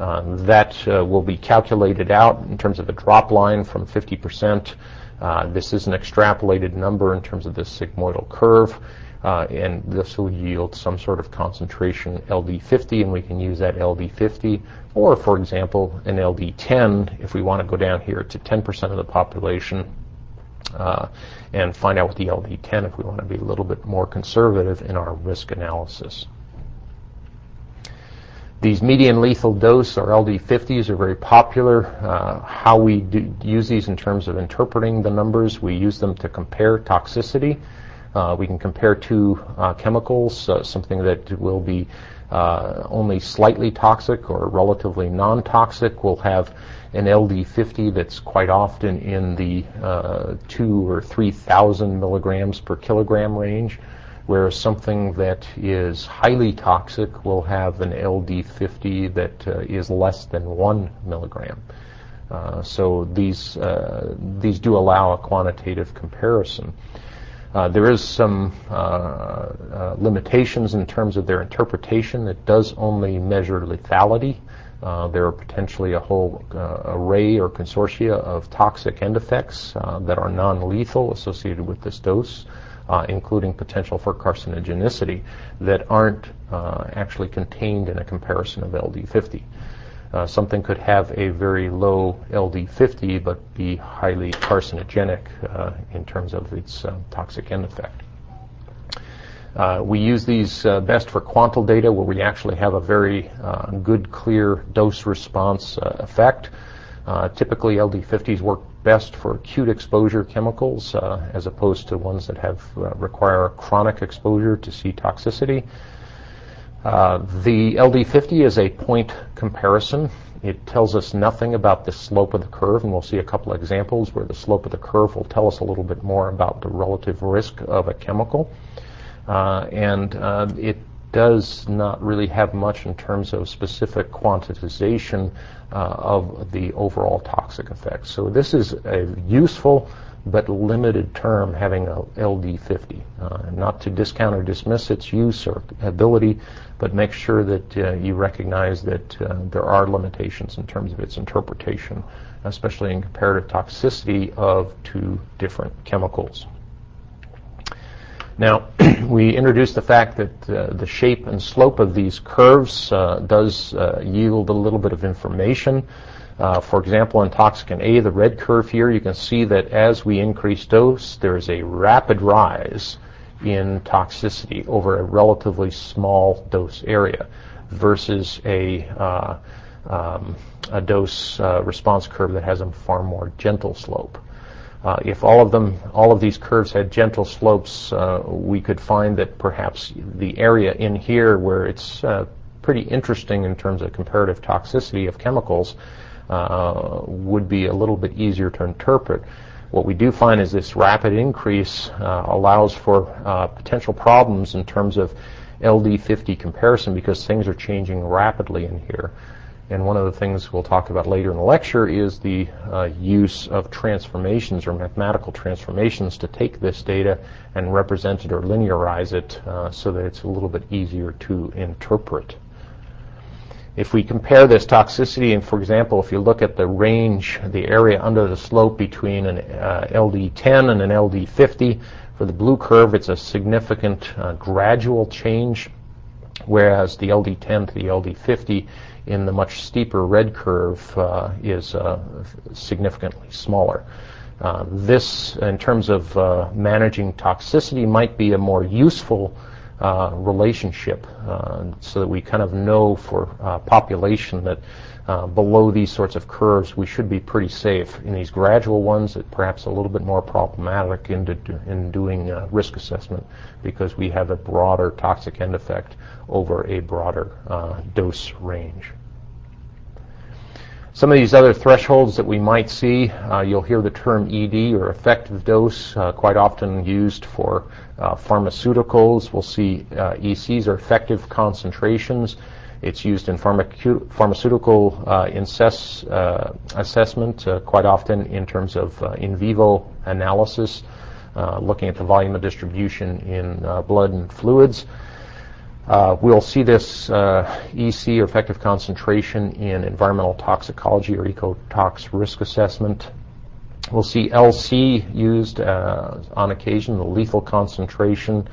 Uh, that uh, will be calculated out in terms of a drop line from 50%. Uh, this is an extrapolated number in terms of the sigmoidal curve. Uh, and this will yield some sort of concentration LD50, and we can use that LD50, or for example, an LD10 if we want to go down here to 10% of the population uh, and find out what the LD10 if we want to be a little bit more conservative in our risk analysis. These median lethal dose or LD50s are very popular. Uh, how we use these in terms of interpreting the numbers, we use them to compare toxicity. Uh, we can compare two uh, chemicals, uh, something that will be uh, only slightly toxic or relatively non-toxic will have an LD50 that's quite often in the uh, two or 3,000 milligrams per kilogram range, whereas something that is highly toxic will have an LD50 that uh, is less than one milligram. so these these do allow a quantitative comparison. Uh, there is some uh, uh, limitations in terms of their interpretation. It does only measure lethality. Uh, there are potentially a whole uh, array or consortia of toxic end effects uh, that are non-lethal associated with this dose, including potential for carcinogenicity that aren't actually contained in a comparison of LD50. Uh, something could have a very low LD50 but be highly carcinogenic uh, in terms of its uh, toxic end effect. Uh, we use these uh, best for quantal data where we actually have a very uh, good, clear dose response effect. typically, LD50s work best for acute exposure chemicals as opposed to ones that have require chronic exposure to see toxicity. Uh, the LD50 is a point comparison. It tells us nothing about the slope of the curve, and we'll see a couple of examples where the slope of the curve will tell us a little bit more about the relative risk of a chemical. Uh, and uh, it does not really have much in terms of specific quantization uh, of the overall toxic effects. So this is a useful but limited term having a LD50. Uh, not to discount or dismiss its use or ability, but make sure that uh, you recognize that uh, there are limitations in terms of its interpretation, especially in comparative toxicity of two different chemicals. Now, we introduced the fact that uh, the shape and slope of these curves uh, does uh, yield a little bit of information. Uh, for example, in toxicant A, the red curve here, you can see that as we increase dose, there is a rapid rise in toxicity over a relatively small dose area versus a, uh, um, a dose response curve that has a far more gentle slope. Uh, if all of them, all of these curves had gentle slopes, uh, we could find that perhaps the area in here where it's uh, pretty interesting in terms of comparative toxicity of chemicals uh, would be a little bit easier to interpret. What we do find is this rapid increase uh, allows for uh, potential problems in terms of LD50 comparison because things are changing rapidly in here. And one of the things we'll talk about later in the lecture is the uh, use of transformations or mathematical transformations to take this data and represent it or linearize it uh, so that it's a little bit easier to interpret. If we compare this toxicity, and for example, if you look at the range, the area under the slope between an uh, LD10 and an LD50, for the blue curve, it's a significant uh, gradual change, whereas the LD10 to the LD50 in the much steeper red curve uh, is uh, significantly smaller. Uh, this, in terms of uh, managing toxicity, might be a more useful uh, relationship uh, so that we kind of know for uh, population that uh, below these sorts of curves we should be pretty safe. In these gradual ones, it perhaps a little bit more problematic in, do, in doing uh, risk assessment because we have a broader toxic end effect over a broader dose range. Some of these other thresholds that we might see, uh, you'll hear the term ED or effective dose uh, quite often used for uh, pharmaceuticals. We'll see uh, ECs or effective concentrations. It's used in pharmacu- pharmaceutical uh, incess, uh, assessment quite often in terms of in vivo analysis, looking at the volume of distribution in blood and fluids. Uh, we'll see this uh, EC or effective concentration in environmental toxicology or ecotox risk assessment. We'll see LC used uh, on occasion, the lethal concentration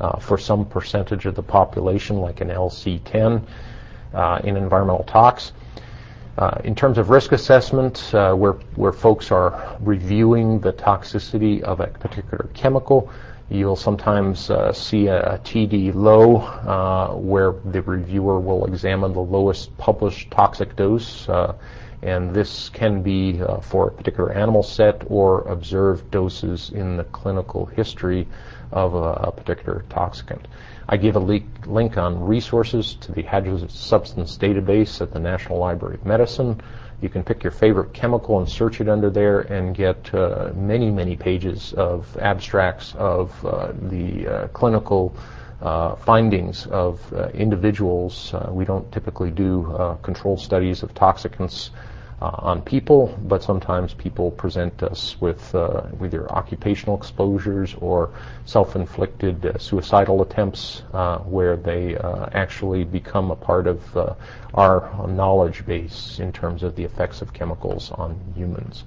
uh, for some percentage of the population, like an LC10 uh, in environmental tox. Uh, in terms of risk assessment, uh, where, where folks are reviewing the toxicity of a particular chemical, you'll sometimes uh, see a, a, TD low where the reviewer will examine the lowest published toxic dose. Uh, and this can be uh, for a particular animal set or observed doses in the clinical history of a, a particular toxicant. I give a link on resources to the hazardous substance database at the National Library of Medicine. You can pick your favorite chemical and search it under there and get uh, many, many pages of abstracts of uh, the uh, clinical uh, findings of uh, individuals. Uh, we don't typically do control studies of toxicants uh, on people, but sometimes people present us with uh, either occupational exposures or self-inflicted uh, suicidal attempts where they actually become a part of our knowledge base in terms of the effects of chemicals on humans.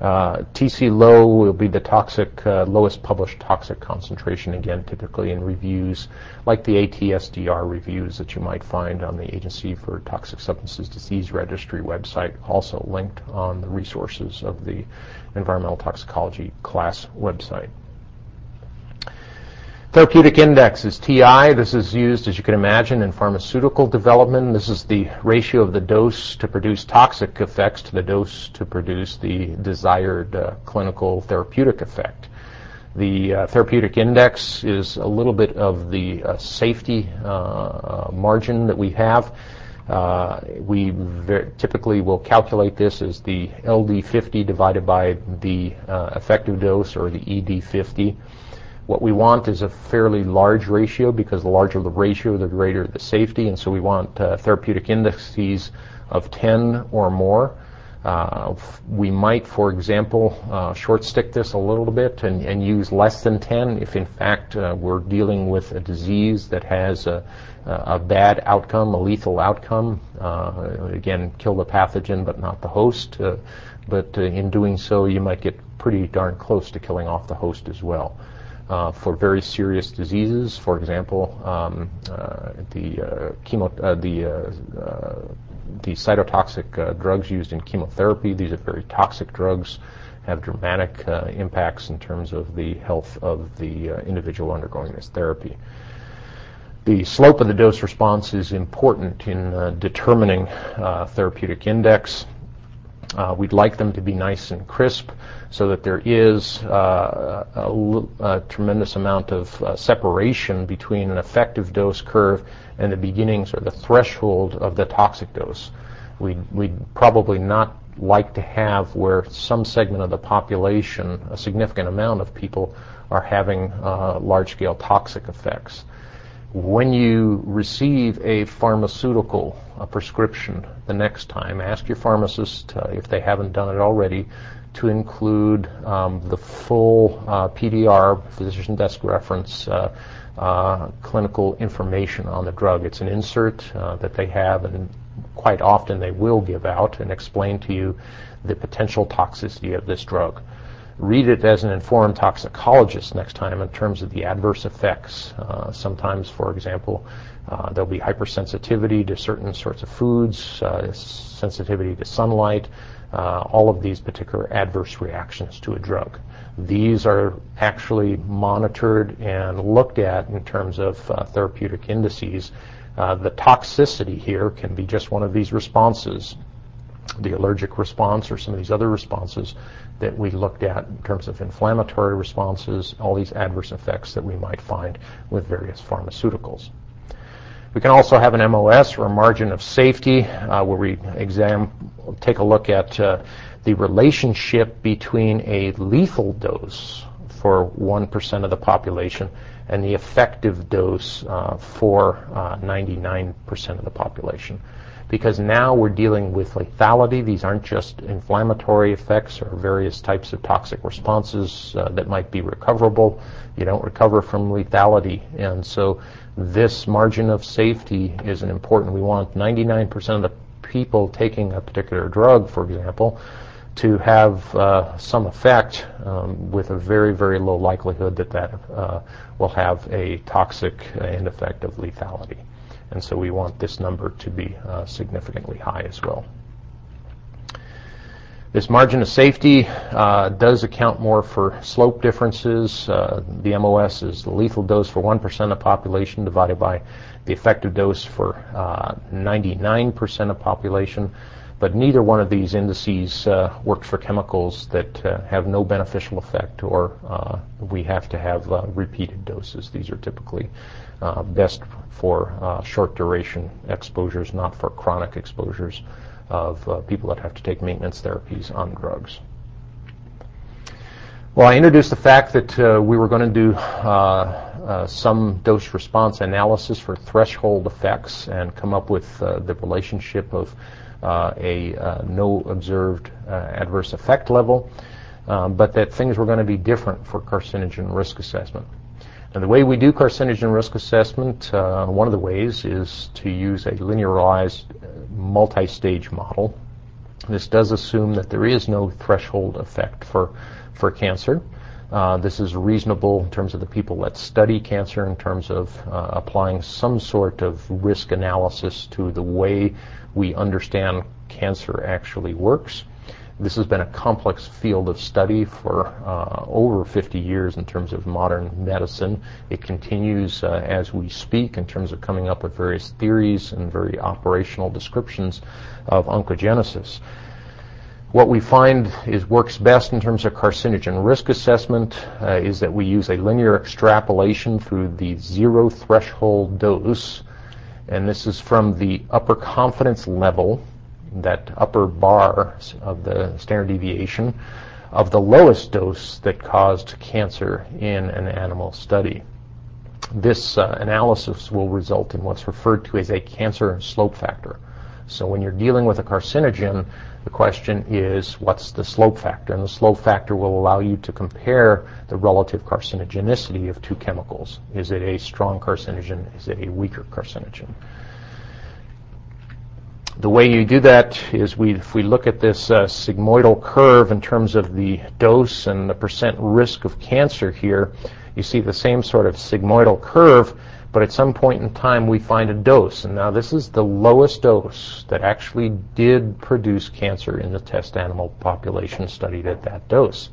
Uh, TC low will be the toxic, uh, lowest published toxic concentration, again, typically in reviews like the ATSDR reviews that you might find on the Agency for Toxic Substances Disease Registry website, also linked on the resources of the Environmental Toxicology class website. Therapeutic index is TI. This is used, as you can imagine, in pharmaceutical development. This is the ratio of the dose to produce toxic effects to the dose to produce the desired uh, clinical therapeutic effect. The uh, therapeutic index is a little bit of the uh, safety uh, uh, margin that we have. Uh, we typically will calculate this as the LD50 divided by the effective dose or the ED50. What we want is a fairly large ratio because the larger the ratio, the greater the safety, and so we want uh, therapeutic indices of 10 or more. Uh, we might, for example, uh, short stick this a little bit and, and, use less than 10 if in fact uh, we're dealing with a disease that has a, a bad outcome, a lethal outcome. Uh, again, kill the pathogen but not the host. Uh, but in doing so, you might get pretty darn close to killing off the host as well uh, for very serious diseases. For example, um, uh, the uh, chemo, uh, the uh, the cytotoxic drugs used in chemotherapy. These are very toxic drugs, have dramatic impacts in terms of the health of the individual undergoing this therapy. The slope of the dose response is important in determining therapeutic index. Uh, we'd like them to be nice and crisp so that there is uh, tremendous amount of uh, separation between an effective dose curve and the beginnings or the threshold of the toxic dose. We'd, we'd probably not like to have where some segment of the population, a significant amount of people, are having uh, large-scale toxic effects when you receive a pharmaceutical a prescription the next time, ask your pharmacist, uh, if they haven't done it already, to include um, the full uh, PDR, physician desk reference, uh, uh, clinical information on the drug. It's an insert uh, that they have, and quite often they will give out and explain to you the potential toxicity of this drug read it as an informed toxicologist next time in terms of the adverse effects. Uh, sometimes, for example, uh, there'll be hypersensitivity to certain sorts of foods, uh, sensitivity to sunlight, uh, all of these particular adverse reactions to a drug. These are actually monitored and looked at in terms of uh, therapeutic indices. Uh, the toxicity here can be just one of these responses the allergic response or some of these other responses that we looked at in terms of inflammatory responses, all these adverse effects that we might find with various pharmaceuticals. We can also have an MOS or a margin of safety uh, where we exam, take a look at uh, the relationship between a lethal dose for 1% of the population and the effective dose uh, for 99% uh, of the population because now we're dealing with lethality. These aren't just inflammatory effects or various types of toxic responses uh, that might be recoverable. You don't recover from lethality. And so this margin of safety is an important. We want 99% of the people taking a particular drug, for example, to have uh, some effect um, with a very, very low likelihood that that uh, will have a toxic end effect of lethality. And so we want this number to be uh, significantly high as well. This margin of safety uh, does account more for slope differences. Uh, the MOS is the lethal dose for 1% of population divided by the effective dose for 99% uh, of population. But neither one of these indices uh, works for chemicals that uh, have no beneficial effect or we have to have repeated doses. These are typically best for short duration exposures, not for chronic exposures of uh, people that have to take maintenance therapies on drugs. Well, I introduced the fact that uh, we were going to do uh, uh some dose response analysis for threshold effects and come up with uh, the relationship of uh, a no observed adverse effect level, um, but that things were going to be different for carcinogen risk assessment. And the way we do carcinogen risk assessment, uh, one of the ways is to use a linearized uh, multi-stage model. This does assume that there is no threshold effect for, for cancer. Uh, this is reasonable in terms of the people that study cancer, in terms of uh, applying some sort of risk analysis to the way we understand cancer actually works. This has been a complex field of study for uh, over 50 years in terms of modern medicine. It continues uh, as we speak in terms of coming up with various theories and very operational descriptions of oncogenesis. What we find is works best in terms of carcinogen risk assessment uh, is that we use a linear extrapolation through the zero threshold dose, and this is from the upper confidence level that upper bar of the standard deviation of the lowest dose that caused cancer in an animal study. This uh, analysis will result in what's referred to as a cancer slope factor. So when you're dealing with a carcinogen, the question is what's the slope factor? And the slope factor will allow you to compare the relative carcinogenicity of two chemicals. Is it a strong carcinogen? Is it a weaker carcinogen? The way you do that is we, if we look at this uh, sigmoidal curve in terms of the dose and the percent risk of cancer here, you see the same sort of sigmoidal curve, but at some point in time we find a dose. And now this is the lowest dose that actually did produce cancer in the test animal population studied at that dose.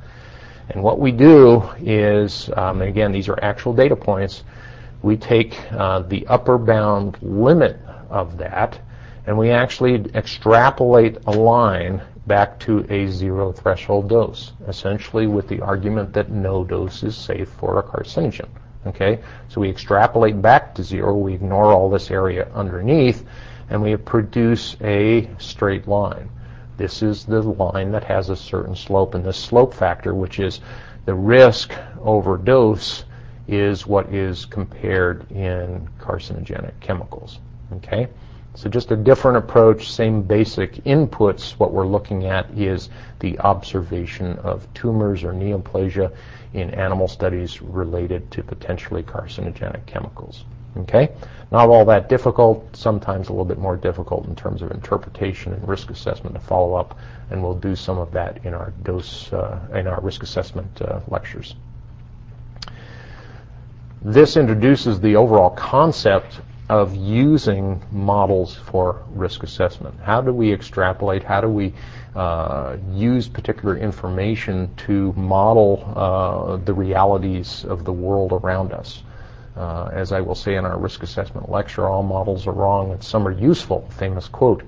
And what we do is, um, and again, these are actual data points, we take uh, the upper bound limit of that and we actually extrapolate a line back to a zero threshold dose, essentially with the argument that no dose is safe for a carcinogen. Okay, so we extrapolate back to zero, we ignore all this area underneath, and we produce a straight line. This is the line that has a certain slope, and the slope factor, which is the risk over dose, is what is compared in carcinogenic chemicals. Okay? So just a different approach, same basic inputs. What we're looking at is the observation of tumors or neoplasia in animal studies related to potentially carcinogenic chemicals. Okay? Not all that difficult, sometimes a little bit more difficult in terms of interpretation and risk assessment to follow up, and we'll do some of that in our dose, uh, in our risk assessment uh, lectures. This introduces the overall concept of using models for risk assessment. How do we extrapolate? How do we uh, use particular information to model uh, the realities of the world around us? Uh, as I will say in our risk assessment lecture, all models are wrong and some are useful. Famous quote.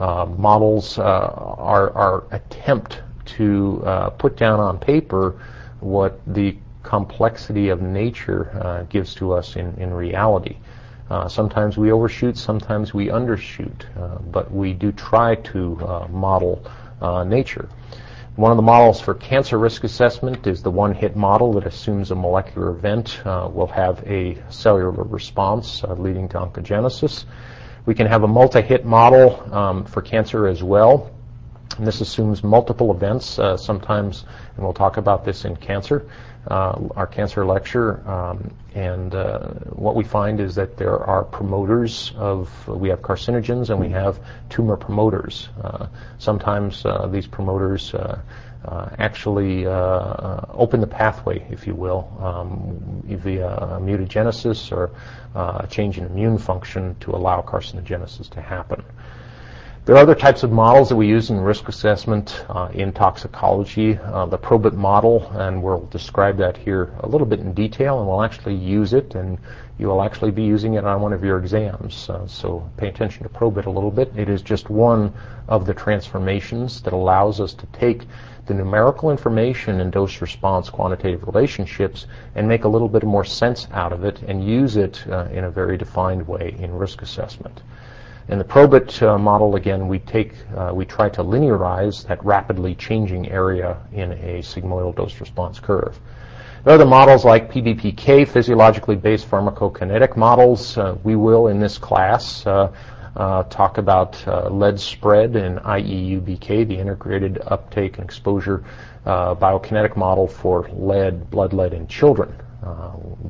Uh, models uh, are our attempt to uh, put down on paper what the complexity of nature gives to us in, in reality. Uh, sometimes we overshoot, sometimes we undershoot, uh, but we do try to uh, model uh, nature. One of the models for cancer risk assessment is the one-hit model that assumes a molecular event uh, will have a cellular response leading to oncogenesis. We can have a multi-hit model um, for cancer as well. And this assumes multiple events, sometimes, and we'll talk about this in cancer, our cancer lecture. Um, and uh, what we find is that there are promoters of, we have carcinogens and we have tumor promoters. Uh, sometimes uh, these promoters uh, actually open the pathway, if you will, um, via mutagenesis or a change in immune function to allow carcinogenesis to happen. There are other types of models that we use in risk assessment uh, in toxicology. Uh, the PROBIT model, and we'll describe that here a little bit in detail, and we'll actually use it, and you will actually be using it on one of your exams. Uh, so pay attention to PROBIT a little bit. It is just one of the transformations that allows us to take the numerical information and dose-response quantitative relationships and make a little bit more sense out of it and use it uh, in a very defined way in risk assessment. In the Probit uh, model, again, we take, uh, we try to linearize that rapidly changing area in a sigmoidal dose response curve. There are other models like PBPK, physiologically based pharmacokinetic models. Uh, we will, in this class, uh, uh, talk about uh, lead spread in IEUBK, the integrated uptake and exposure biokinetic model for lead, blood lead in children.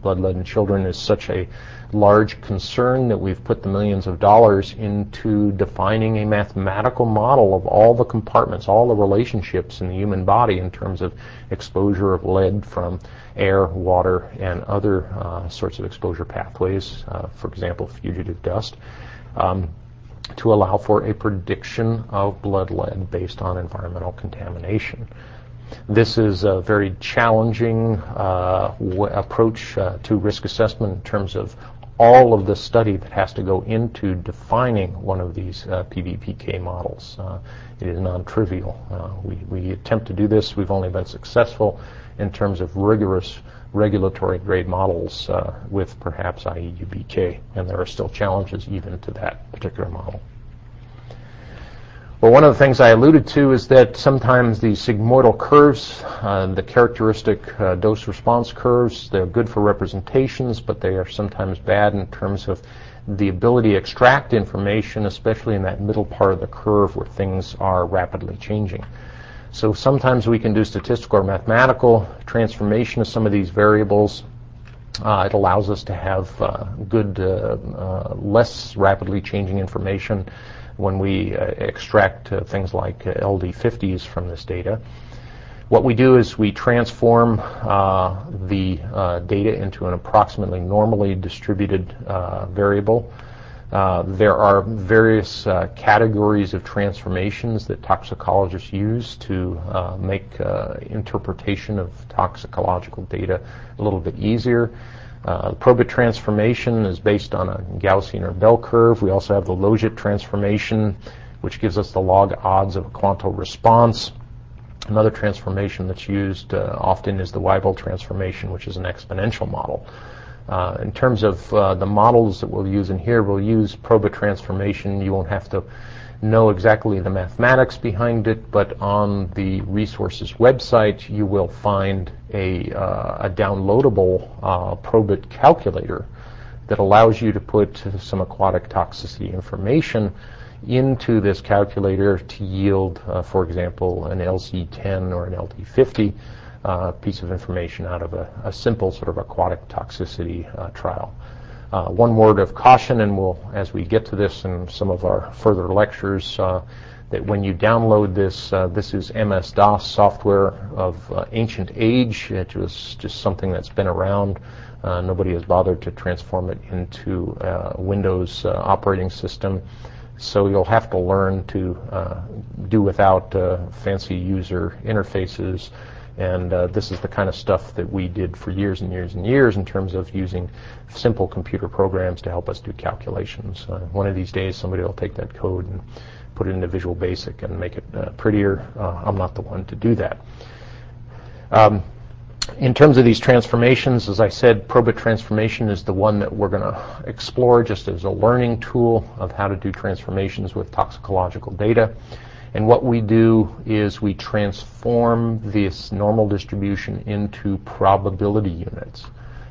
blood lead in children is such a large concern that we've put the millions of dollars into defining a mathematical model of all the compartments, all the relationships in the human body in terms of exposure of lead from air, water, and other uh, sorts of exposure pathways, uh, for example, fugitive dust, um, to allow for a prediction of blood lead based on environmental contamination. This is a very challenging uh, w- approach uh, to risk assessment in terms of all of the study that has to go into defining one of these uh, PBPK models. Uh, it is non-trivial. Uh, we, we attempt to do this. We've only been successful in terms of rigorous regulatory grade models uh, with perhaps IEUBK, and there are still challenges even to that particular model. Well, one of the things I alluded to is that sometimes the sigmoidal curves, uh, the characteristic uh, dose response curves, they're good for representations, but they are sometimes bad in terms of the ability to extract information, especially in that middle part of the curve where things are rapidly changing. So sometimes we can do statistical or mathematical transformation of some of these variables. Uh, it allows us to have uh, good, uh, uh, less rapidly changing information when we uh, extract uh, things like uh, LD50s from this data. What we do is we transform uh, the uh, data into an approximately normally distributed uh, variable. there are various categories of transformations that toxicologists use to make interpretation of toxicological data a little bit easier. Uh, Probit transformation is based on a Gaussian or bell curve. We also have the Logit transformation, which gives us the log odds of a quantal response. Another transformation that's used uh, often is the Weibull transformation, which is an exponential model. Uh, in terms of uh, the models that we'll use in here, we'll use Probit transformation. You won't have to know exactly the mathematics behind it, but on the resources website, you will find a, uh, a downloadable uh, Probit calculator that allows you to put some aquatic toxicity information into this calculator to yield, uh, for example, an LC10 or an LD50 uh, piece of information out of a, a, simple sort of aquatic toxicity uh, trial. Uh, one word of caution, and we'll, as we get to this in some of our further lectures, uh, that when you download this, uh, this is MS-DOS software of uh, ancient age. It was just something that's been around. Uh, nobody has bothered to transform it into a Windows uh, operating system. So you'll have to learn to do without fancy user interfaces and uh, this is the kind of stuff that we did for years and years and years in terms of using simple computer programs to help us do calculations. Uh, one of these days, somebody will take that code and put it into Visual Basic and make it uh, prettier. Uh, I'm not the one to do that. Um, in terms of these transformations, as I said, Probit transformation is the one that we're going to explore just as a learning tool of how to do transformations with toxicological data. And what we do is we transform this normal distribution into probability units.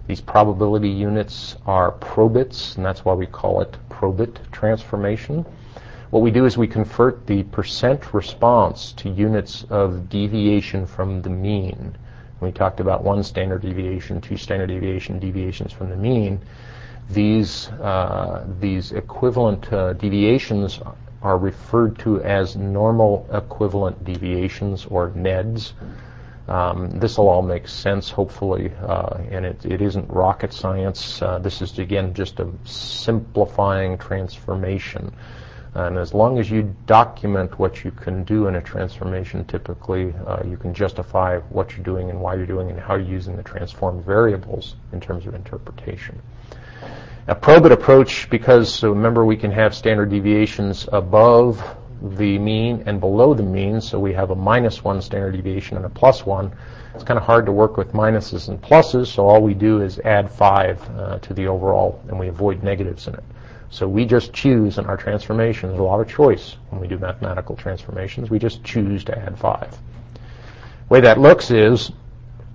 These probability units are probits, and that's why we call it probit transformation. what we do is we convert the percent response to units of deviation from the mean. We talked about one standard deviation, two standard deviation, deviations from the mean. These, uh, these equivalent uh, deviations are referred to as normal equivalent deviations or NEDs. Um, this will all make sense, hopefully, uh, and it, it isn't rocket science. Uh, this is, again, just a simplifying transformation. And as long as you document what you can do in a transformation, typically uh, you can justify what you're doing and why you're doing and how you're using the transformed variables in terms of interpretation. A probit approach, because so remember we can have standard deviations above the mean and below the mean, so we have a minus one standard deviation and a plus one. It's kind of hard to work with minuses and pluses, so all we do is add five uh, to the overall, and we avoid negatives in it. So we just choose in our transformation. There's a lot of choice when we do mathematical transformations. We just choose to add 5. The way that looks is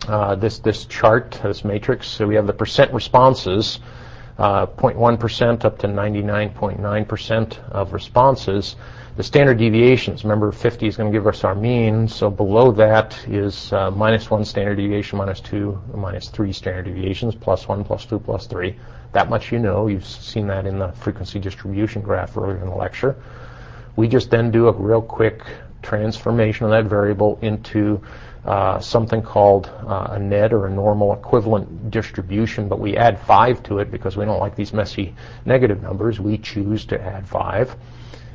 uh, this, this chart, this matrix. So we have the percent responses, uh, 0.1% up to 99.9% of responses. The standard deviations, remember 50 is going to give us our mean, so below that is uh, minus 1 standard deviation, minus 2, minus 3 standard deviations, plus 1, plus 2, plus 3. That much you know. You've seen that in the frequency distribution graph earlier in the lecture. We just then do a real quick transformation of that variable into uh, something called uh, a NED or a normal equivalent distribution, but we add 5 to it because we don't like these messy negative numbers. We choose to add 5.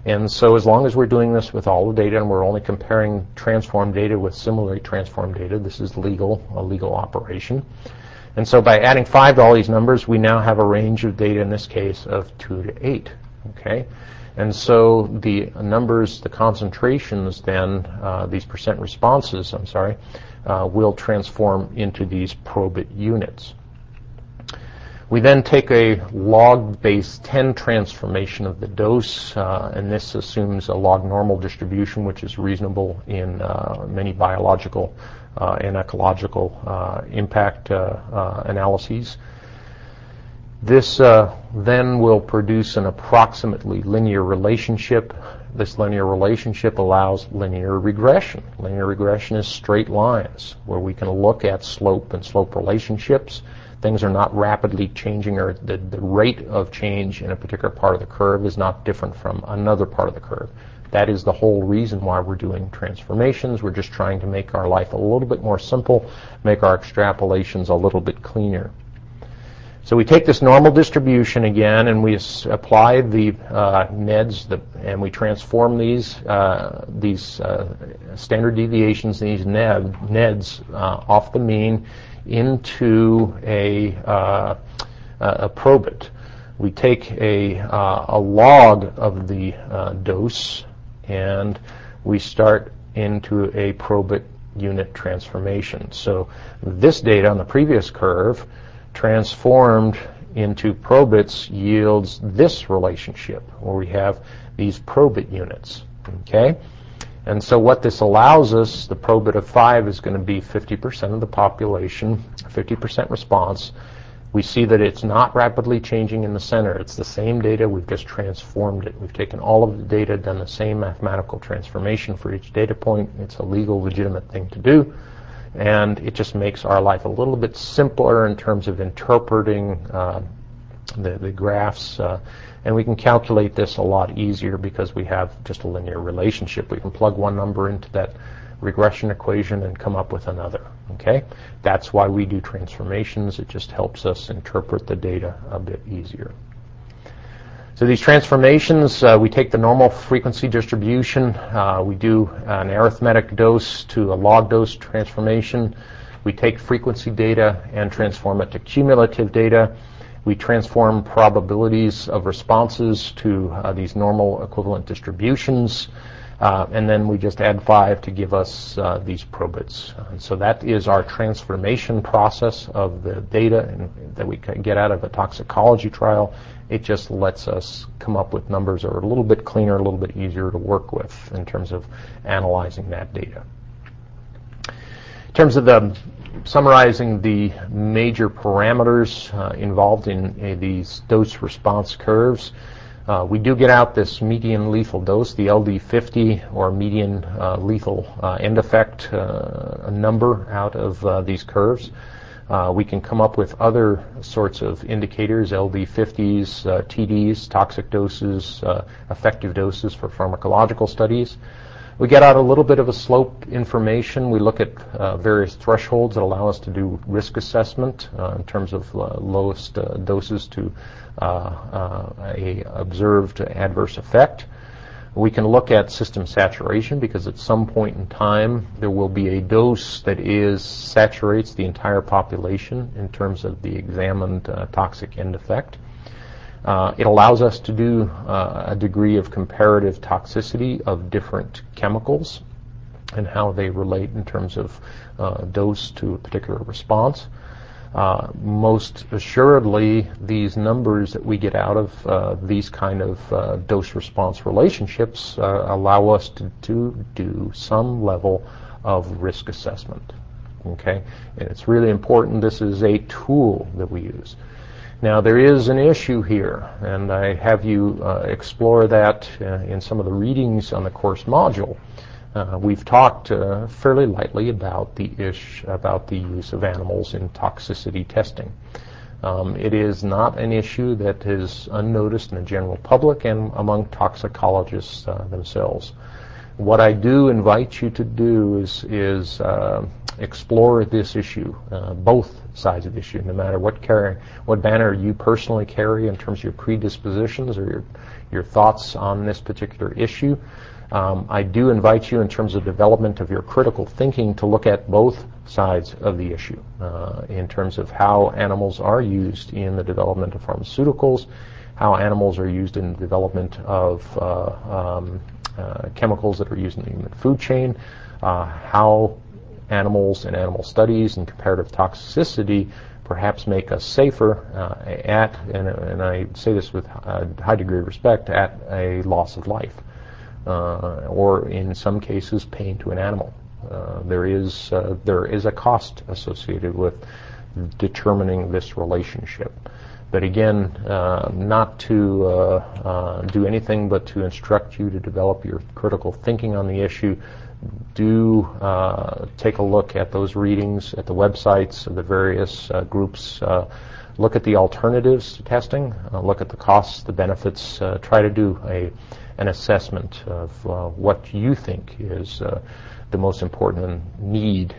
And so as long as we're doing this with all the data and we're only comparing transformed data with similarly transformed data, this is legal, a legal operation. And so by adding 5 to all these numbers, we now have a range of data, in this case, of 2 to 8. Okay? And so the numbers, the concentrations then, uh, these percent responses, I'm sorry, uh, will transform into these probit units. We then take a log base 10 transformation of the dose, uh, and this assumes a log normal distribution, which is reasonable in uh, many biological uh, and ecological uh, impact uh, analyses. This uh, then will produce an approximately linear relationship. This linear relationship allows linear regression. Linear regression is straight lines where we can look at slope and slope relationships. Things are not rapidly changing or the, the rate of change in a particular part of the curve is not different from another part of the curve. That is the whole reason why we're doing transformations. We're just trying to make our life a little bit more simple, make our extrapolations a little bit cleaner. So we take this normal distribution again and we apply the uh, NEDs the, and we transform these uh, these uh, standard deviations, these NED, NEDs uh, off the mean into a, uh, a probit. We take a, uh, a log of the dose and we start into a probit unit transformation. So this data on the previous curve transformed into probits yields this relationship where we have these probit units. Okay? And so what this allows us, the probit of 5 is going to be 50% of the population, 50% response, we see that it's not rapidly changing in the center. It's the same data, we've just transformed it. We've taken all of the data, done the same mathematical transformation for each data point. It's a legal, legitimate thing to do. And it just makes our life a little bit simpler in terms of interpreting uh, the, the, graphs. Uh, and we can calculate this a lot easier because we have just a linear relationship. We can plug one number into that regression equation and come up with another. Okay? That's why we do transformations. It just helps us interpret the data a bit easier. So these transformations, uh, we take the normal frequency distribution, uh, we do an arithmetic dose to a log dose transformation. We take frequency data and transform it to cumulative data. We transform probabilities of responses to uh, these normal equivalent distributions. Uh, and then we just add 5 to give us uh, these probits. And so that is our transformation process of the data in, that we get out of a toxicology trial. It just lets us come up with numbers that are a little bit cleaner, a little bit easier to work with in terms of analyzing that data. In terms of the summarizing the major parameters uh, involved in uh, these dose response curves, Uh, we do get out this median lethal dose, the LD50 or median uh, lethal uh, end effect uh, number out of uh, these curves. Uh, we can come up with other sorts of indicators, LD50s, TDs, toxic doses, effective doses for pharmacological studies. We get out a little bit of a slope information. We look at uh, various thresholds that allow us to do risk assessment uh, in terms of uh, lowest uh, doses to uh, uh, a observed adverse effect. We can look at system saturation because at some point in time there will be a dose that is saturates the entire population in terms of the examined toxic end effect. Uh, it allows us to do uh, a degree of comparative toxicity of different chemicals and how they relate in terms of uh, dose to a particular response. Uh, most assuredly, these numbers that we get out of uh, these kind of uh, dose-response relationships allow us to, to do some level of risk assessment. Okay, and it's really important. This is a tool that we use. Now, there is an issue here, and I have you uh, explore that uh, in some of the readings on the course module. Uh, we've talked uh, fairly lightly about the ish about the use of animals in toxicity testing. Um, it is not an issue that is unnoticed in the general public and among toxicologists uh, themselves. What I do invite you to do is, is uh, explore this issue, uh, both sides of the issue, no matter what what banner you personally carry in terms of your predispositions or your, your thoughts on this particular issue. Um, I do invite you, in terms of development of your critical thinking, to look at both sides of the issue uh, in terms of how animals are used in the development of pharmaceuticals, how animals are used in the development of uh, um, chemicals that are used in the human food chain, uh, how animals and animal studies and comparative toxicity perhaps make us safer uh, at, and, and, I say this with a high degree of respect, at a loss of life, uh, or in some cases, pain to an animal. Uh, there is uh, there is a cost associated with determining this relationship. But again, uh, not to uh, uh, do anything but to instruct you to develop your critical thinking on the issue, do uh, take a look at those readings at the websites of the various uh, groups. Uh, look at the alternatives to testing. Look at the costs, the benefits. Try to do a an assessment of what you think is the most important need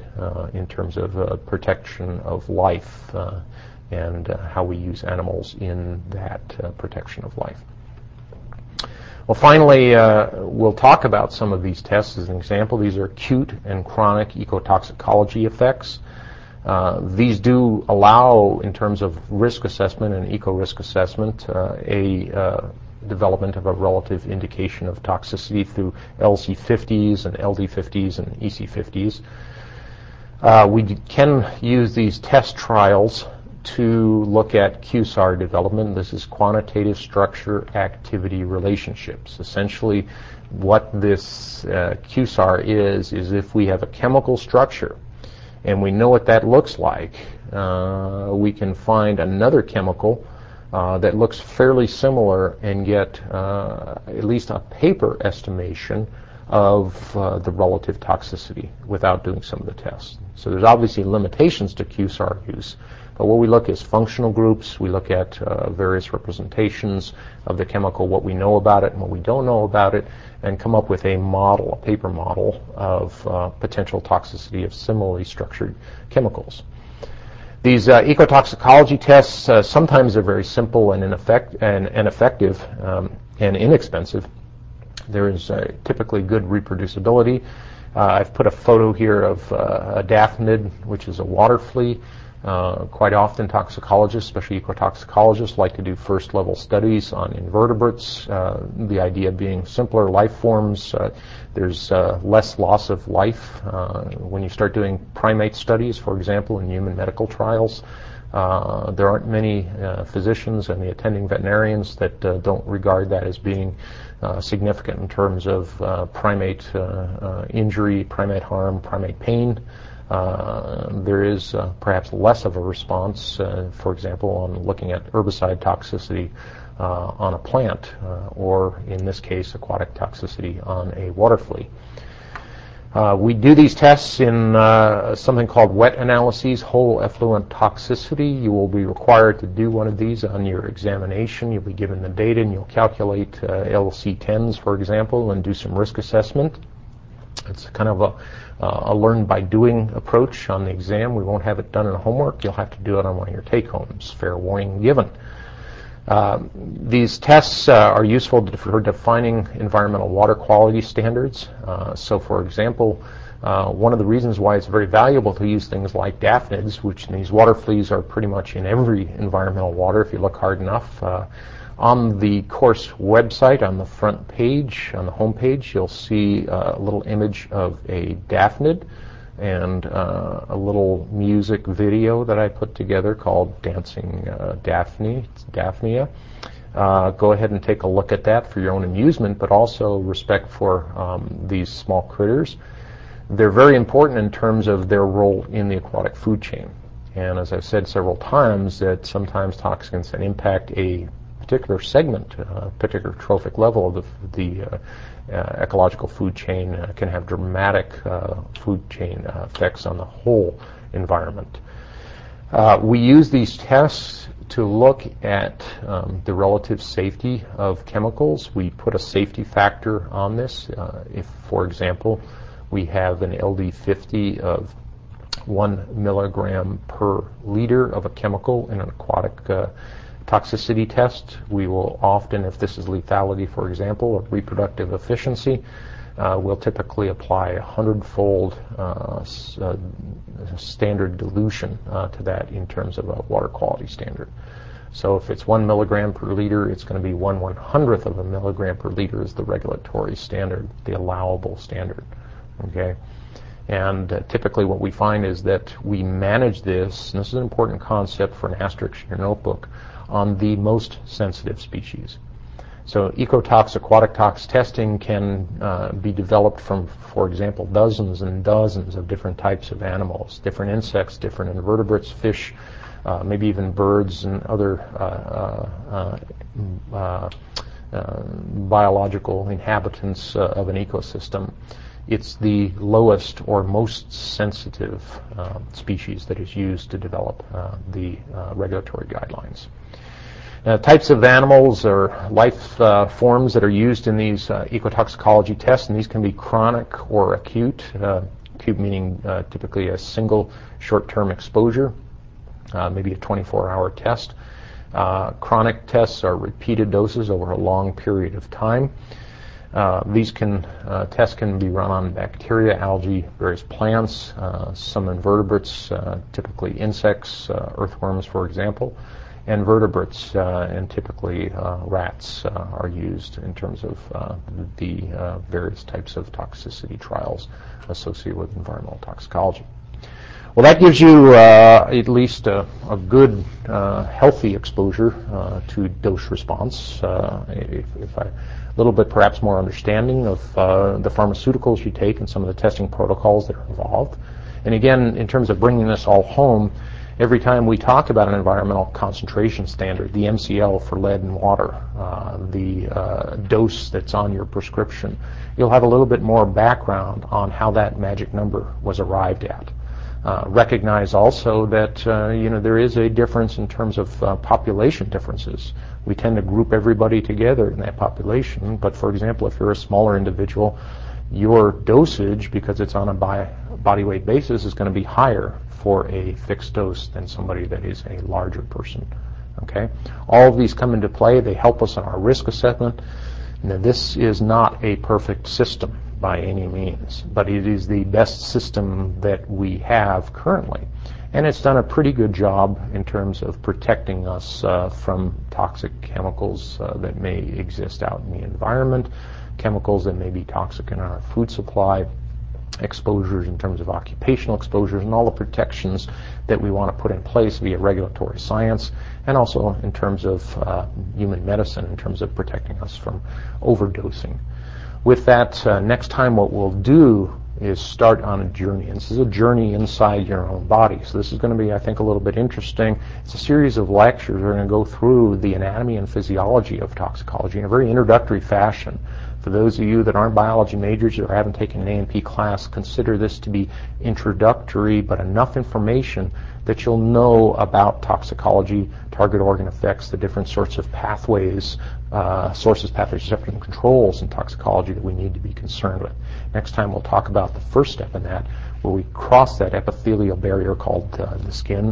in terms of protection of life and how we use animals in that protection of life. Well, finally, uh, we'll talk about some of these tests as an example. These are acute and chronic ecotoxicology effects. Uh, these do allow, in terms of risk assessment and eco-risk assessment, uh, a uh, development of a relative indication of toxicity through LC50s and LD50s and EC50s. Uh, we can use these test trials to look at QSAR development. This is quantitative structure activity relationships. Essentially, what this uh, QSAR is, is if we have a chemical structure and we know what that looks like, uh, we can find another chemical uh, that looks fairly similar and get uh, at least a paper estimation of uh, the relative toxicity without doing some of the tests. So there's obviously limitations to QSAR use. What we look is functional groups. We look at uh, various representations of the chemical, what we know about it and what we don't know about it, and come up with a model, a paper model of uh, potential toxicity of similarly structured chemicals. These uh, ecotoxicology tests uh, sometimes are very simple and, ineffect- and, and effective um, and inexpensive. There is uh, typically good reproducibility. Uh, I've put a photo here of a daphnid, which is a water flea. Uh, quite often, toxicologists, especially ecotoxicologists, like to do first level studies on invertebrates. Uh, the idea being simpler life forms. Uh, there's uh, less loss of life uh, when you start doing primate studies, for example, in human medical trials. Uh, there aren't many physicians and the attending veterinarians that don't regard that as being significant in terms of primate injury, primate harm, primate pain. Uh, there is uh, perhaps less of a response, uh, for example, on looking at herbicide toxicity uh, on a plant, or in this case, aquatic toxicity on a water flea. Uh, we do these tests in uh, something called WET analyses, whole effluent toxicity. You will be required to do one of these on your examination. You'll be given the data and you'll calculate uh, LC10s, for example, and do some risk assessment. It's kind of a, a learn by doing approach on the exam. We won't have it done in homework. You'll have to do it on one of your take homes. Fair warning given. Uh, these tests uh, are useful for defining environmental water quality standards. Uh, so, for example, uh, one of the reasons why it's very valuable to use things like daphnids, which these water fleas are pretty much in every environmental water if you look hard enough. Uh, on the course website, on the front page, on the home page, you'll see a little image of a daphnid and uh, a little music video that I put together called Dancing uh, Daphne, Daphnia. Uh, go ahead and take a look at that for your own amusement, but also respect for um, these small critters. They're very important in terms of their role in the aquatic food chain. And as I've said several times, that sometimes toxins can impact a particular segment, a uh, particular trophic level of the, the uh, uh, ecological food chain uh, can have dramatic food chain effects on the whole environment. we use these tests to look at um, the relative safety of chemicals. We put a safety factor on this. If, for example, we have an LD50 of one milligram per liter of a chemical in an aquatic uh, toxicity test. We will often, if this is lethality, for example, or reproductive efficiency, uh, we'll typically apply a hundredfold uh, uh, standard dilution uh, to that in terms of a water quality standard. So if it's one milligram per liter, it's going to be one one hundredth of a milligram per liter is the regulatory standard, the allowable standard. Okay. And uh, typically what we find is that we manage this, and this is an important concept for an asterisk in your notebook, on the most sensitive species. So ecotox, aquatic tox testing can uh, be developed from, for example, dozens and dozens of different types of animals, different insects, different invertebrates, fish, uh, maybe even birds and other uh, uh, uh, uh biological inhabitants of an ecosystem. It's the lowest or most sensitive species that is used to develop the regulatory guidelines. Uh, types of animals or life uh, forms that are used in these uh, ecotoxicology tests, and these can be chronic or acute. Uh, acute meaning uh, typically a single short-term exposure, maybe a 24-hour test. chronic tests are repeated doses over a long period of time. these can tests can be run on bacteria, algae, various plants, some invertebrates, typically insects, earthworms, for example and vertebrates, uh, and typically uh, rats, uh, are used in terms of the various types of toxicity trials associated with environmental toxicology. Well, that gives you uh, at least a, a good, uh, healthy exposure uh, to dose response. if, if I, a little bit perhaps more understanding of the pharmaceuticals you take and some of the testing protocols that are involved. And again, in terms of bringing this all home, every time we talk about an environmental concentration standard, the MCL for lead and water, uh, the uh, dose that's on your prescription, you'll have a little bit more background on how that magic number was arrived at. Uh, recognize also that uh, you know there is a difference in terms of uh, population differences. We tend to group everybody together in that population, but for example, if you're a smaller individual, your dosage, because it's on a body weight basis, is going to be higher for a fixed dose than somebody that is a larger person. Okay? All of these come into play. They help us in our risk assessment. Now, this is not a perfect system by any means, but it is the best system that we have currently. And it's done a pretty good job in terms of protecting us uh, from toxic chemicals uh, that may exist out in the environment, chemicals that may be toxic in our food supply, exposures in terms of occupational exposures and all the protections that we want to put in place via regulatory science and also in terms of uh, human medicine in terms of protecting us from overdosing. With that, uh, next time what we'll do is start on a journey. And this is a journey inside your own body. So this is going to be, I think, a little bit interesting. It's a series of lectures. We're going to go through the anatomy and physiology of toxicology in a very introductory fashion. For those of you that aren't biology majors or haven't taken an A&P class, consider this to be introductory, but enough information that you'll know about toxicology, target organ effects, the different sorts of pathways, uh, sources, pathways, receptors, and controls in toxicology that we need to be concerned with. Next time we'll talk about the first step in that, where we cross that epithelial barrier called uh, the skin